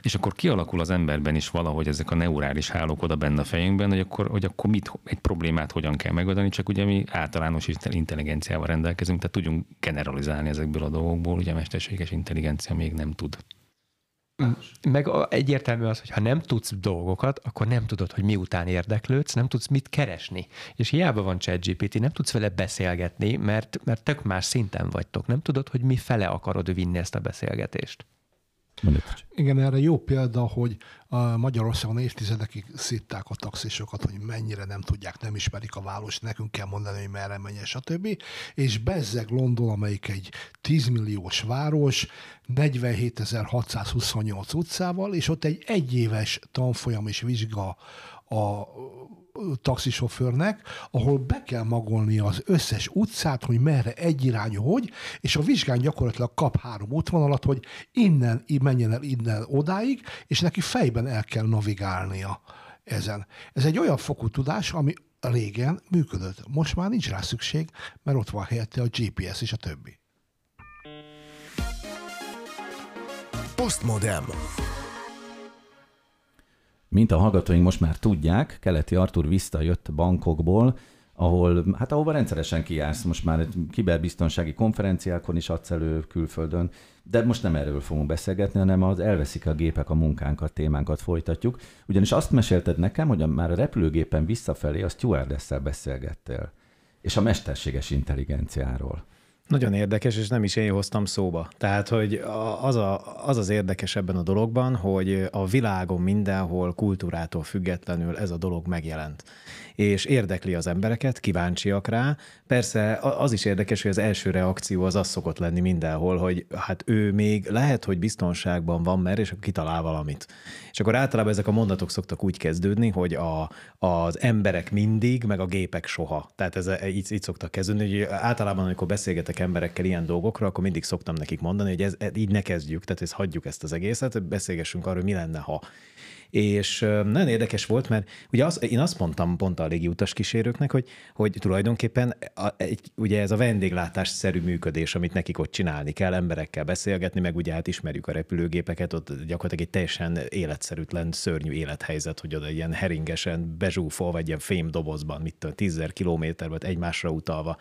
S7: És akkor kialakul az emberben is valahogy ezek a neurális hálók oda benne a fejünkben, hogy akkor, hogy akkor mit, egy problémát hogyan kell megoldani, csak ugye mi általános intelligenciával rendelkezünk, tehát tudjunk generalizálni ezekből a dolgokból, ugye a mesterséges intelligencia még nem tud.
S8: Meg egyértelmű az, hogy ha nem tudsz dolgokat, akkor nem tudod, hogy miután érdeklődsz, nem tudsz mit keresni. És hiába van ChatGPT, nem tudsz vele beszélgetni, mert, mert tök más szinten vagytok. Nem tudod, hogy mi fele akarod vinni ezt a beszélgetést.
S6: Igen, erre jó példa, hogy a Magyarországon évtizedekig szitták a taxisokat, hogy mennyire nem tudják, nem ismerik a város, nekünk kell mondani, hogy merre menjen, stb. És bezzeg London, amelyik egy 10 milliós város, 47.628 utcával, és ott egy egyéves tanfolyam és vizsga a taxisofőrnek, ahol be kell magolni az összes utcát, hogy merre egyirányú hogy, és a vizsgán gyakorlatilag kap három útvonalat, hogy innen menjen el innen odáig, és neki fejben el kell navigálnia ezen. Ez egy olyan fokú tudás, ami régen működött. Most már nincs rá szükség, mert ott van helyette a GPS és a többi.
S1: Postmodem.
S2: Mint a hallgatóink most már tudják, Keleti Artur visszajött bankokból, ahol, hát ahova rendszeresen kijársz, most már egy kiberbiztonsági konferenciákon is adsz elő külföldön, de most nem erről fogunk beszélgetni, hanem az elveszik a gépek a munkánkat, témánkat folytatjuk. Ugyanis azt mesélted nekem, hogy már a repülőgépen visszafelé a stewardess beszélgettél, és a mesterséges intelligenciáról.
S5: Nagyon érdekes, és nem is én hoztam szóba. Tehát, hogy az, a, az az érdekes ebben a dologban, hogy a világon mindenhol kultúrától függetlenül ez a dolog megjelent és érdekli az embereket, kíváncsiak rá. Persze az is érdekes, hogy az első reakció az az szokott lenni mindenhol, hogy hát ő még lehet, hogy biztonságban van, mert és kitalál valamit. És akkor általában ezek a mondatok szoktak úgy kezdődni, hogy a, az emberek mindig, meg a gépek soha. Tehát ez így, így szoktak kezdődni, hogy általában, amikor beszélgetek emberekkel ilyen dolgokra, akkor mindig szoktam nekik mondani, hogy ez, így ne kezdjük, tehát ezt hagyjuk ezt az egészet, beszélgessünk arról, mi lenne, ha és nagyon érdekes volt, mert ugye az, én azt mondtam pont a légi utas kísérőknek, hogy, hogy tulajdonképpen a, egy, ugye ez a vendéglátásszerű működés, amit nekik ott csinálni kell, emberekkel beszélgetni, meg ugye hát ismerjük a repülőgépeket, ott gyakorlatilag egy teljesen életszerűtlen, szörnyű élethelyzet, hogy oda ilyen heringesen bezsúfolva, vagy ilyen fémdobozban, mit tudom, tízzer kilométerben egymásra utalva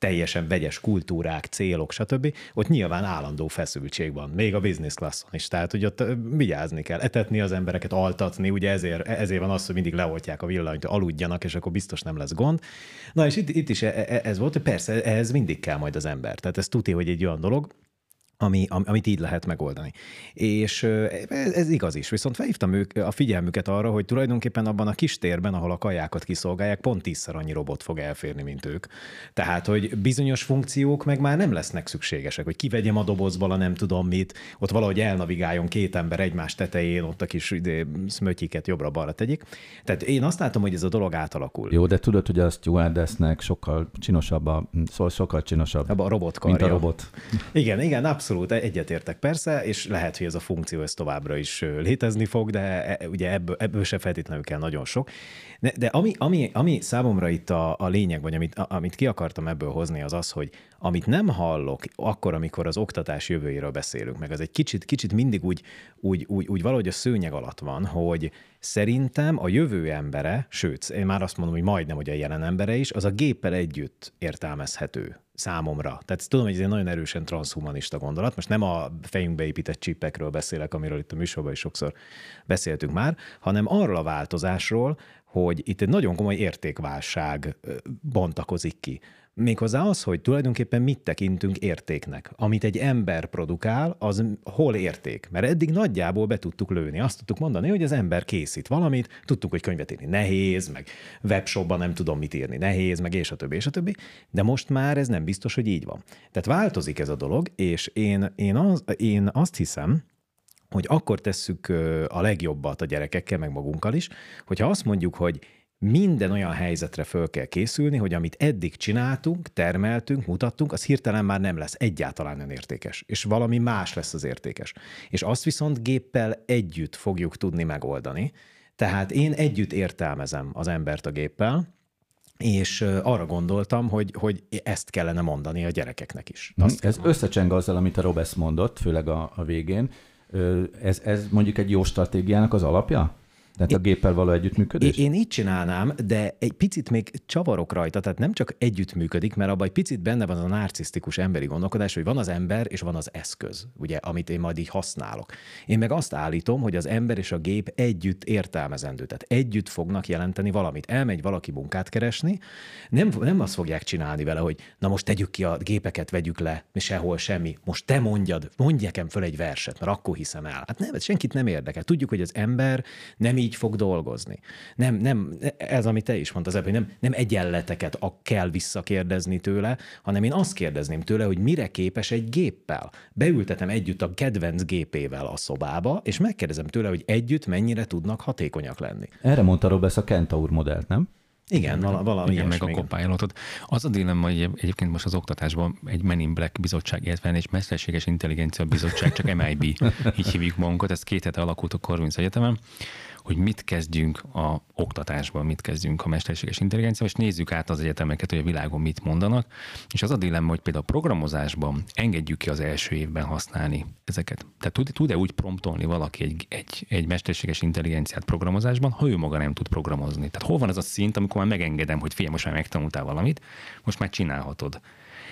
S5: teljesen vegyes kultúrák, célok, stb. Ott nyilván állandó feszültség van, még a business classon is. Tehát, hogy ott vigyázni kell, etetni az embereket, altatni, ugye ezért, ezért van az, hogy mindig leoltják a villanyt, aludjanak, és akkor biztos nem lesz gond. Na és itt, itt is e, e, ez volt, hogy persze ehhez mindig kell majd az ember. Tehát ez tudja, hogy egy olyan dolog, ami, amit így lehet megoldani. És ez, ez igaz is, viszont felhívtam ők a figyelmüket arra, hogy tulajdonképpen abban a kis térben, ahol a kajákat kiszolgálják, pont tízszer annyi robot fog elférni, mint ők. Tehát, hogy bizonyos funkciók meg már nem lesznek szükségesek, hogy kivegyem a dobozból a nem tudom mit, ott valahogy elnavigáljon két ember egymás tetején, ott a kis szmötyiket jobbra-balra tegyék. Tehát én azt látom, hogy ez a dolog átalakul.
S2: Jó, de tudod, hogy a stewardessnek sokkal csinosabb, a, szóval sokkal csinosabb,
S5: a robot
S2: mint a robot.
S5: Igen, igen, abszolút Abszolút, egyetértek persze, és lehet, hogy ez a funkció ez továbbra is létezni fog, de e, ugye ebből, ebből se feltétlenül kell nagyon sok. De, de ami, ami, ami számomra itt a, a lényeg, vagy amit, amit ki akartam ebből hozni, az az, hogy amit nem hallok akkor, amikor az oktatás jövőjéről beszélünk, meg az egy kicsit, kicsit mindig úgy, úgy, úgy, úgy valahogy a szőnyeg alatt van, hogy szerintem a jövő embere, sőt, én már azt mondom, hogy majdnem, hogy a jelen embere is, az a géppel együtt értelmezhető számomra. Tehát tudom, hogy ez egy nagyon erősen transhumanista gondolat. Most nem a fejünkbe épített csipekről beszélek, amiről itt a műsorban is sokszor beszéltünk már, hanem arról a változásról, hogy itt egy nagyon komoly értékválság bontakozik ki. Méghozzá az, hogy tulajdonképpen mit tekintünk értéknek. Amit egy ember produkál, az hol érték? Mert eddig nagyjából be tudtuk lőni. Azt tudtuk mondani, hogy az ember készít valamit, tudtuk, hogy könyvet írni nehéz, meg webshopban nem tudom mit írni nehéz, meg és a többi, és a többi. De most már ez nem biztos, hogy így van. Tehát változik ez a dolog, és én, én, az, én azt hiszem, hogy akkor tesszük a legjobbat a gyerekekkel, meg magunkkal is, hogyha azt mondjuk, hogy minden olyan helyzetre föl kell készülni, hogy amit eddig csináltunk, termeltünk, mutattunk, az hirtelen már nem lesz egyáltalán nem értékes, és valami más lesz az értékes. És azt viszont géppel együtt fogjuk tudni megoldani. Tehát én együtt értelmezem az embert a géppel, és arra gondoltam, hogy, hogy ezt kellene mondani a gyerekeknek is.
S2: Mhm. Azt Ez összecseng azzal, amit a Robesz mondott, főleg a, a végén. Ez, ez mondjuk egy jó stratégiának az alapja? Tehát a géppel való együttműködés?
S5: Én, én így csinálnám, de egy picit még csavarok rajta, tehát nem csak együttműködik, mert abban egy picit benne van a narcisztikus emberi gondolkodás, hogy van az ember és van az eszköz, ugye, amit én majd így használok. Én meg azt állítom, hogy az ember és a gép együtt értelmezendő, tehát együtt fognak jelenteni valamit. Elmegy valaki munkát keresni, nem, nem azt fogják csinálni vele, hogy na most tegyük ki a gépeket, vegyük le, sehol semmi, most te mondjad, mondj nekem föl egy verset, mert akkor hiszem el. Hát nem, senkit nem érdekel. Tudjuk, hogy az ember nem így fog dolgozni. Nem, nem, ez, amit te is mondtad, hogy nem, nem egyenleteket kell visszakérdezni tőle, hanem én azt kérdezném tőle, hogy mire képes egy géppel. Beültetem együtt a kedvenc gépével a szobába, és megkérdezem tőle, hogy együtt mennyire tudnak hatékonyak lenni.
S2: Erre mondta Robesz a Kentaur modellt, nem?
S5: Igen, vala, valami
S7: Igen, meg a copilotot. Az a dilemma, hogy egyébként most az oktatásban egy Men in Black bizottság, illetve egy mesterséges intelligencia bizottság, csak MIB, így hívjuk magunkat, ez két hete alakult a Corvinus Egyetemen, hogy mit kezdjünk a oktatásban, mit kezdjünk a mesterséges intelligencia, és nézzük át az egyetemeket, hogy a világon mit mondanak. És az a dilemma, hogy például a programozásban engedjük ki az első évben használni ezeket. Tehát tud, tud-e úgy promptolni valaki egy, egy, egy mesterséges intelligenciát programozásban, ha ő maga nem tud programozni? Tehát hol van ez a szint, amikor már megengedem, hogy figyelj, most már megtanultál valamit, most már csinálhatod.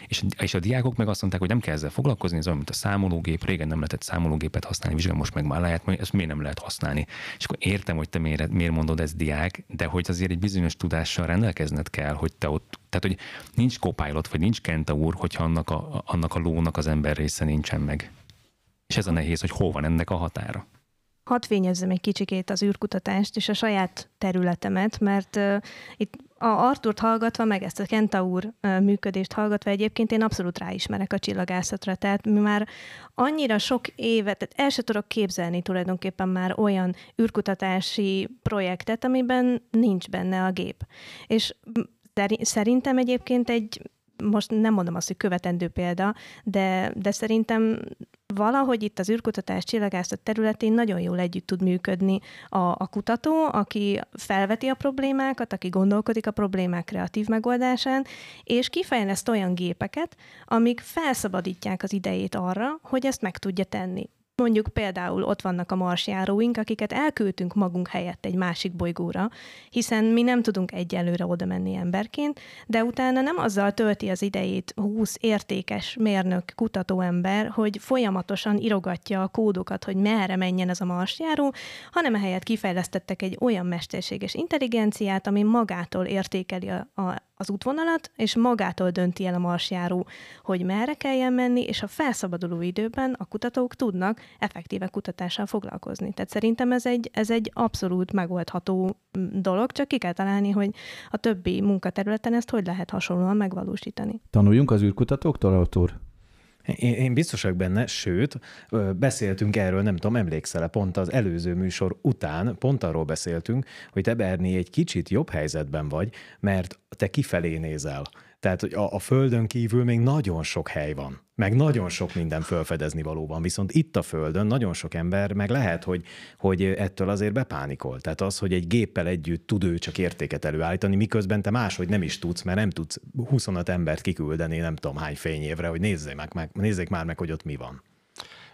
S7: És, és a diákok meg azt mondták, hogy nem kell ezzel foglalkozni, ez olyan, mint a számológép, régen nem lehetett számológépet használni, vizsgál, most meg már lehet, ezt miért nem lehet használni. És akkor értem, hogy te miért, miért mondod ez diák, de hogy azért egy bizonyos tudással rendelkezned kell, hogy te ott, tehát hogy nincs copilot, vagy nincs Kenta úr, hogyha annak a, annak a lónak az ember része nincsen meg. És ez a nehéz, hogy hol van ennek a határa.
S3: Hadd fényezzem egy kicsikét az űrkutatást és a saját területemet, mert uh, itt a Arturt hallgatva, meg ezt a Kentaur működést hallgatva egyébként én abszolút ráismerek a csillagászatra. Tehát mi már annyira sok évet, tehát el se tudok képzelni tulajdonképpen már olyan űrkutatási projektet, amiben nincs benne a gép. És szerintem egyébként egy most nem mondom azt, hogy követendő példa, de, de szerintem valahogy itt az űrkutatás csillagászat területén nagyon jól együtt tud működni a, a kutató, aki felveti a problémákat, aki gondolkodik a problémák kreatív megoldásán, és kifejleszt olyan gépeket, amik felszabadítják az idejét arra, hogy ezt meg tudja tenni. Mondjuk például ott vannak a marsjáróink, akiket elküldtünk magunk helyett egy másik bolygóra, hiszen mi nem tudunk egyelőre oda menni emberként, de utána nem azzal tölti az idejét 20 értékes mérnök, kutatóember, hogy folyamatosan irogatja a kódokat, hogy merre menjen ez a marsjáró, hanem ehelyett kifejlesztettek egy olyan mesterséges intelligenciát, ami magától értékeli a, a az útvonalat, és magától dönti el a marsjáró, hogy merre kelljen menni, és a felszabaduló időben a kutatók tudnak effektíve kutatással foglalkozni. Tehát szerintem ez egy, ez egy abszolút megoldható mm, dolog, csak ki kell találni, hogy a többi munkaterületen ezt hogy lehet hasonlóan megvalósítani.
S2: Tanuljunk az űrkutatóktól, autor?
S5: Én, én biztos vagyok benne, sőt, beszéltünk erről, nem tudom, emlékszel-e, pont az előző műsor után, pont arról beszéltünk, hogy te Berni egy kicsit jobb helyzetben vagy, mert te kifelé nézel. Tehát hogy a, a Földön kívül még nagyon sok hely van, meg nagyon sok minden felfedezni való van, viszont itt a Földön nagyon sok ember meg lehet, hogy, hogy ettől azért bepánikol. Tehát az, hogy egy géppel együtt tud ő csak értéket előállítani, miközben te máshogy nem is tudsz, mert nem tudsz 25 embert kiküldeni nem tudom hány fényévre, hogy nézzék, meg, meg, nézzék már meg, hogy ott mi van.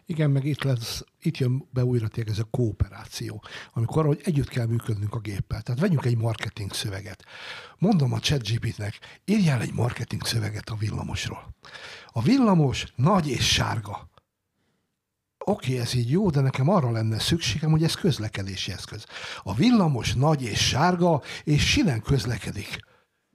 S6: Igen, meg itt, lesz, itt jön be újra tényleg ez a kooperáció, amikor hogy együtt kell működnünk a géppel. Tehát vegyünk egy marketing szöveget. Mondom a ChatGPT-nek, írjál egy marketing szöveget a villamosról. A villamos nagy és sárga. Oké, okay, ez így jó, de nekem arra lenne szükségem, hogy ez közlekedési eszköz. A villamos nagy és sárga, és sinen közlekedik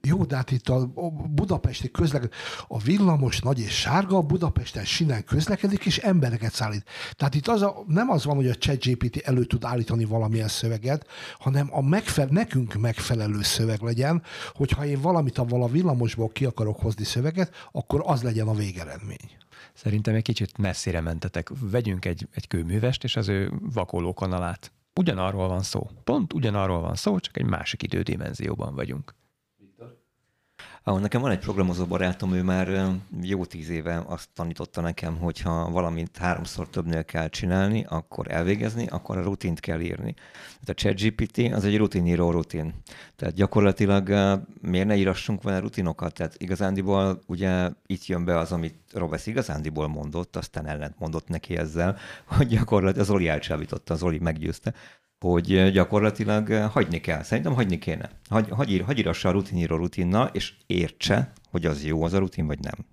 S6: jó, de hát itt a budapesti közlekedik, a villamos nagy és sárga, a Budapesten sinen közlekedik, és embereket szállít. Tehát itt az a, nem az van, hogy a ChatGPT elő tud állítani valamilyen szöveget, hanem a megfe- nekünk megfelelő szöveg legyen, hogyha én valamit a villamosból ki akarok hozni szöveget, akkor az legyen a végeredmény.
S8: Szerintem egy kicsit messzire mentetek. Vegyünk egy, egy kőművest és az ő vakolókanalát. Ugyanarról van szó. Pont ugyanarról van szó, csak egy másik idődimenzióban vagyunk.
S4: Ahol nekem van egy programozó barátom, ő már jó tíz éve azt tanította nekem, hogy ha valamit háromszor többnél kell csinálni, akkor elvégezni, akkor a rutint kell írni. Tehát a ChatGPT az egy rutiníró rutin. Tehát gyakorlatilag miért ne írassunk vele rutinokat? Tehát igazándiból ugye itt jön be az, amit Robesz igazándiból mondott, aztán ellent mondott neki ezzel, hogy gyakorlatilag az Oli elcsábította, az Oli meggyőzte, hogy gyakorlatilag hagyni kell. Szerintem hagyni kéne. Hagy, hagy, hagy írassa a rutiníró rutinna, és értse, hogy az jó az a rutin, vagy nem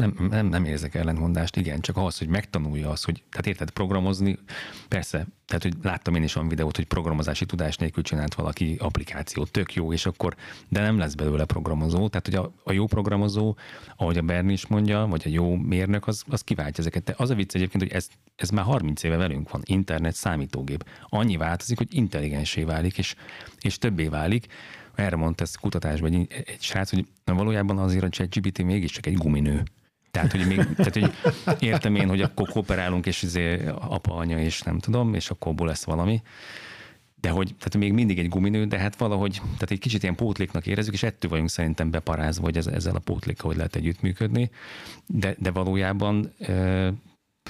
S7: nem, nem, nem érzek ellentmondást, igen, csak az, hogy megtanulja azt, hogy, tehát érted, programozni, persze, tehát, hogy láttam én is olyan videót, hogy programozási tudás nélkül csinált valaki applikációt, tök jó, és akkor, de nem lesz belőle programozó, tehát, hogy a, a jó programozó, ahogy a Berni is mondja, vagy a jó mérnök, az, az kiváltja ezeket. De az a vicc egyébként, hogy ez, ez már 30 éve velünk van, internet, számítógép. Annyi változik, hogy intelligensé válik, és, és többé válik, erre mondta ezt kutatásban egy, egy srác, hogy na valójában azért a ChatGPT mégiscsak egy guminő. Tehát, hogy, még, tehát, hogy értem én, hogy akkor kooperálunk, és izé apa, anya, és nem tudom, és akkor abból lesz valami. De hogy tehát még mindig egy guminő, de hát valahogy, tehát egy kicsit ilyen pótléknak érezzük, és ettől vagyunk szerintem beparázva, hogy ez, ezzel a pótlékkal hogy lehet együttműködni. De, de valójában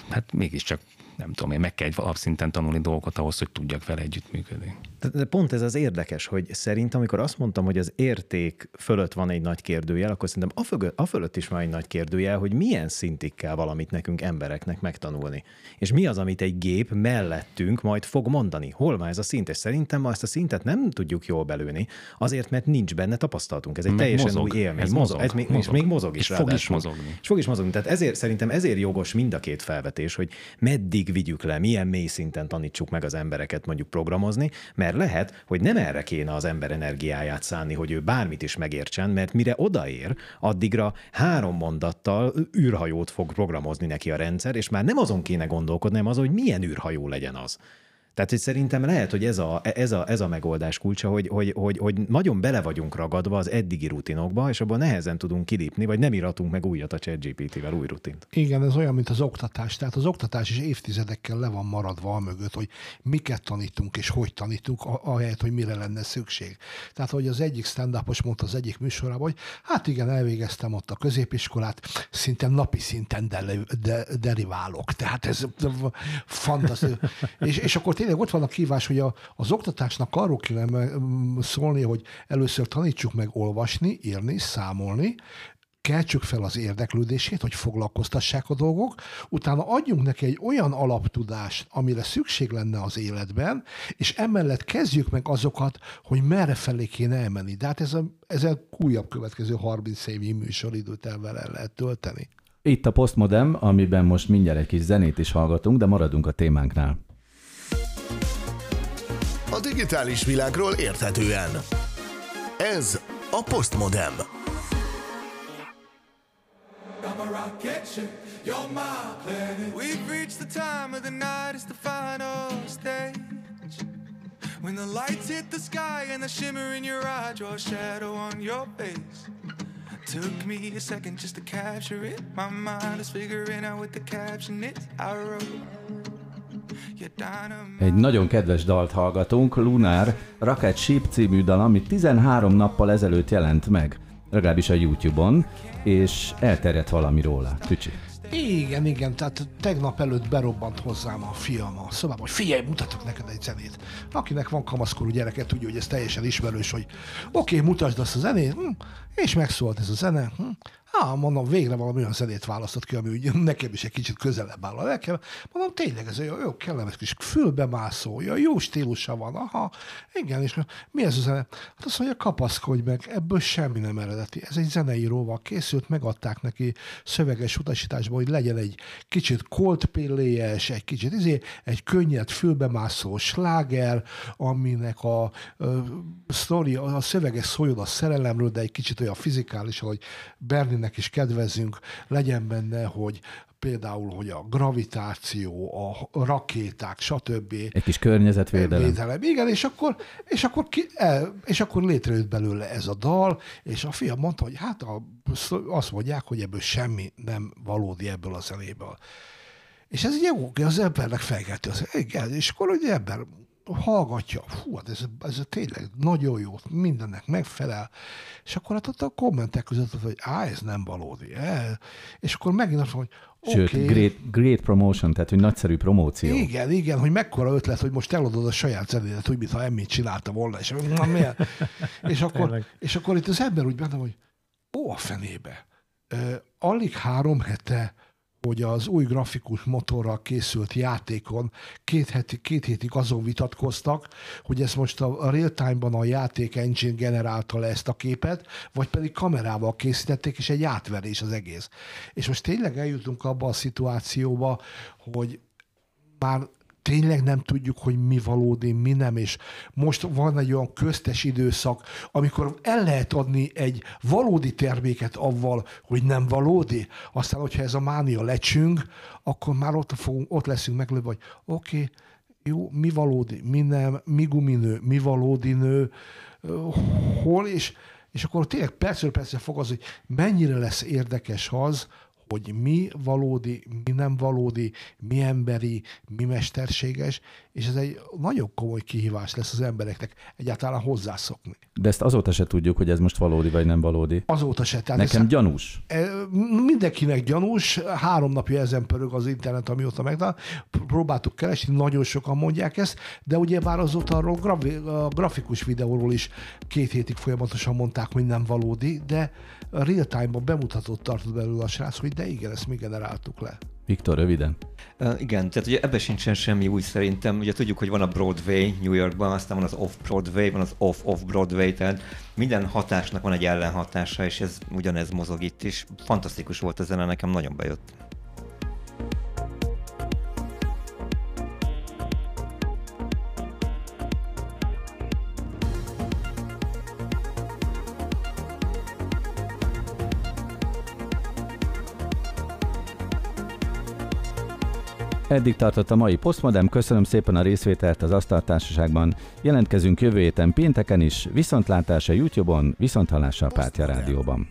S7: hát mégiscsak nem tudom én, meg kell egy alapszinten tanulni dolgokat ahhoz, hogy tudjak vele együttműködni.
S5: De pont ez az érdekes, hogy szerintem, amikor azt mondtam, hogy az érték fölött van egy nagy kérdőjel, akkor szerintem a, fögö, a fölött is van egy nagy kérdőjel, hogy milyen szintig kell valamit nekünk embereknek megtanulni. És mi az, amit egy gép mellettünk majd fog mondani. Hol van ez a szint? És szerintem ma ezt a szintet nem tudjuk jól belőni, azért, mert nincs benne tapasztalatunk. Ez egy Meg teljesen mozog. új élmény. Ez mozog. Ez még, mozog. És még mozog is.
S7: És fog is mozogni.
S5: És fog is mozogni. Tehát ezért szerintem ezért jogos mind a két felvetés, hogy meddig vigyük le, milyen mély szinten tanítsuk meg az embereket mondjuk programozni, mert lehet, hogy nem erre kéne az ember energiáját szánni, hogy ő bármit is megértsen, mert mire odaér, addigra három mondattal űrhajót fog programozni neki a rendszer, és már nem azon kéne gondolkodni, hanem az, hogy milyen űrhajó legyen az. Tehát, hogy szerintem lehet, hogy ez a, ez a, ez a megoldás kulcsa, hogy, hogy, hogy, hogy nagyon bele vagyunk ragadva az eddigi rutinokba, és abból nehezen tudunk kilépni, vagy nem iratunk meg újat a ChatGPT-vel, új rutint.
S6: Igen, ez olyan, mint az oktatás. Tehát az oktatás is évtizedekkel le van maradva a mögött, hogy miket tanítunk és hogy tanítunk, ahelyett, hogy mire lenne szükség. Tehát, hogy az egyik stand mondta az egyik műsorában, hogy hát igen, elvégeztem ott a középiskolát, szinte napi szinten de, de, deriválok. Tehát ez fantasztikus. és, és akkor tényleg ott van a kívás, hogy a, az oktatásnak arról kéne szólni, hogy először tanítsuk meg olvasni, írni, számolni, keltsük fel az érdeklődését, hogy foglalkoztassák a dolgok, utána adjunk neki egy olyan alaptudást, amire szükség lenne az életben, és emellett kezdjük meg azokat, hogy merre felé kéne elmenni. De hát ez a, ez a újabb következő 30 évi műsoridőt el lehet tölteni.
S2: Itt a Postmodem, amiben most mindjárt egy kis zenét is hallgatunk, de maradunk a témánknál
S1: a digitális világról érthetően. Ez a Postmodem.
S10: When the lights hit the sky and the shimmer in your eye draw a shadow on your face. Took me a second just to capture it. My mind is figuring out what the caption is. I wrote.
S2: Egy nagyon kedves dalt hallgatunk, Lunar Rocket Ship című dal, ami 13 nappal ezelőtt jelent meg, legalábbis a YouTube-on, és elterjedt valami róla. Tücsi.
S6: Igen, igen, tehát tegnap előtt berobbant hozzám a fiam a szobába, hogy figyelj, mutatok neked egy zenét. Akinek van kamaszkorú gyereke, tudja, hogy ez teljesen ismerős, hogy oké, okay, mutasd azt a zenét, hm, és megszólt ez a zene. Hm. Á, mondom, végre valami olyan zenét választott ki, ami úgy nekem is egy kicsit közelebb áll a lelkem. Mondom, tényleg ez olyan jó, kellemes kis fülbemászó, olyan jó stílusa van, aha, igen, és mi ez a zene? Hát azt mondja, kapaszkodj meg, ebből semmi nem eredeti. Ez egy zeneíróval készült, megadták neki szöveges utasításban, hogy legyen egy kicsit coldplay-es, egy kicsit izé, egy könnyed fülbemászó sláger, aminek a, ö, sztori, a szövege szóljon a szerelemről, de egy kicsit olyan fizikális, hogy Berlinnek is kedvezünk, legyen benne, hogy például, hogy a gravitáció, a rakéták, stb.
S2: Egy kis környezetvédelem.
S6: Védelem. Igen, és akkor, és, akkor ki, el, és akkor létrejött belőle ez a dal, és a fiam mondta, hogy hát a, azt mondják, hogy ebből semmi nem valódi ebből a zenéből. És ez ugye az embernek felkelti az, igen, és akkor ugye ember hallgatja, fú, hát ez, ez tényleg nagyon jó, mindennek megfelel, és akkor hát ott a kommentek között, hogy á, ez nem valódi, eh? és akkor megint azt hogy
S2: Sőt,
S6: oké,
S2: great, great promotion, tehát hogy nagyszerű promóció.
S6: igen, igen, hogy mekkora ötlet, hogy most eladod a saját zenédet, úgy, mintha emmit csinálta volna, és, na, miért? és, akkor, és akkor itt az ember úgy benne, hogy ó, a fenébe. Ö, alig három hete, hogy az új grafikus motorral készült játékon két, heti, két hétig azon vitatkoztak, hogy ezt most a, real-time-ban a játék engine generálta le ezt a képet, vagy pedig kamerával készítették, és egy átverés az egész. És most tényleg eljutunk abba a szituációba, hogy már tényleg nem tudjuk, hogy mi valódi, mi nem, és most van egy olyan köztes időszak, amikor el lehet adni egy valódi terméket avval, hogy nem valódi, aztán, hogyha ez a mánia lecsünk, akkor már ott, fogunk, ott leszünk meglőve, hogy oké, okay, jó, mi valódi, mi nem, mi guminő, mi valódi nő, hol, és, és akkor tényleg percről percre fog az, hogy mennyire lesz érdekes az, hogy mi valódi, mi nem valódi, mi emberi, mi mesterséges, és ez egy nagyon komoly kihívás lesz az embereknek egyáltalán hozzászokni.
S2: De ezt azóta se tudjuk, hogy ez most valódi vagy nem valódi.
S6: Azóta se. Tehát
S2: Nekem
S6: ez-
S2: gyanús.
S6: E, Mindenkinek gyanús, három napja ezen pörög az internet, amióta megtalál. Próbáltuk keresni, nagyon sokan mondják ezt, de ugye már azóta arról gravi, a grafikus videóról is két hétig folyamatosan mondták, hogy nem valódi, de real time-ban bemutatott tartott belőle a srác, hogy de igen, ezt mi generáltuk le.
S2: Viktor, röviden.
S4: Uh, igen, tehát ugye ebben sincsen semmi új szerintem. Ugye tudjuk, hogy van a Broadway New Yorkban, aztán van az Off-Broadway, van az Off-Off-Broadway, tehát minden hatásnak van egy ellenhatása, és ez ugyanez mozog itt is. Fantasztikus volt a zene, nekem nagyon bejött.
S2: Eddig tartott a mai Postmodem, köszönöm szépen a részvételt az Asztaltársaságban. Jelentkezünk jövő héten pénteken is, viszontlátás a YouTube-on, viszonthallásra a Pátja Rádióban.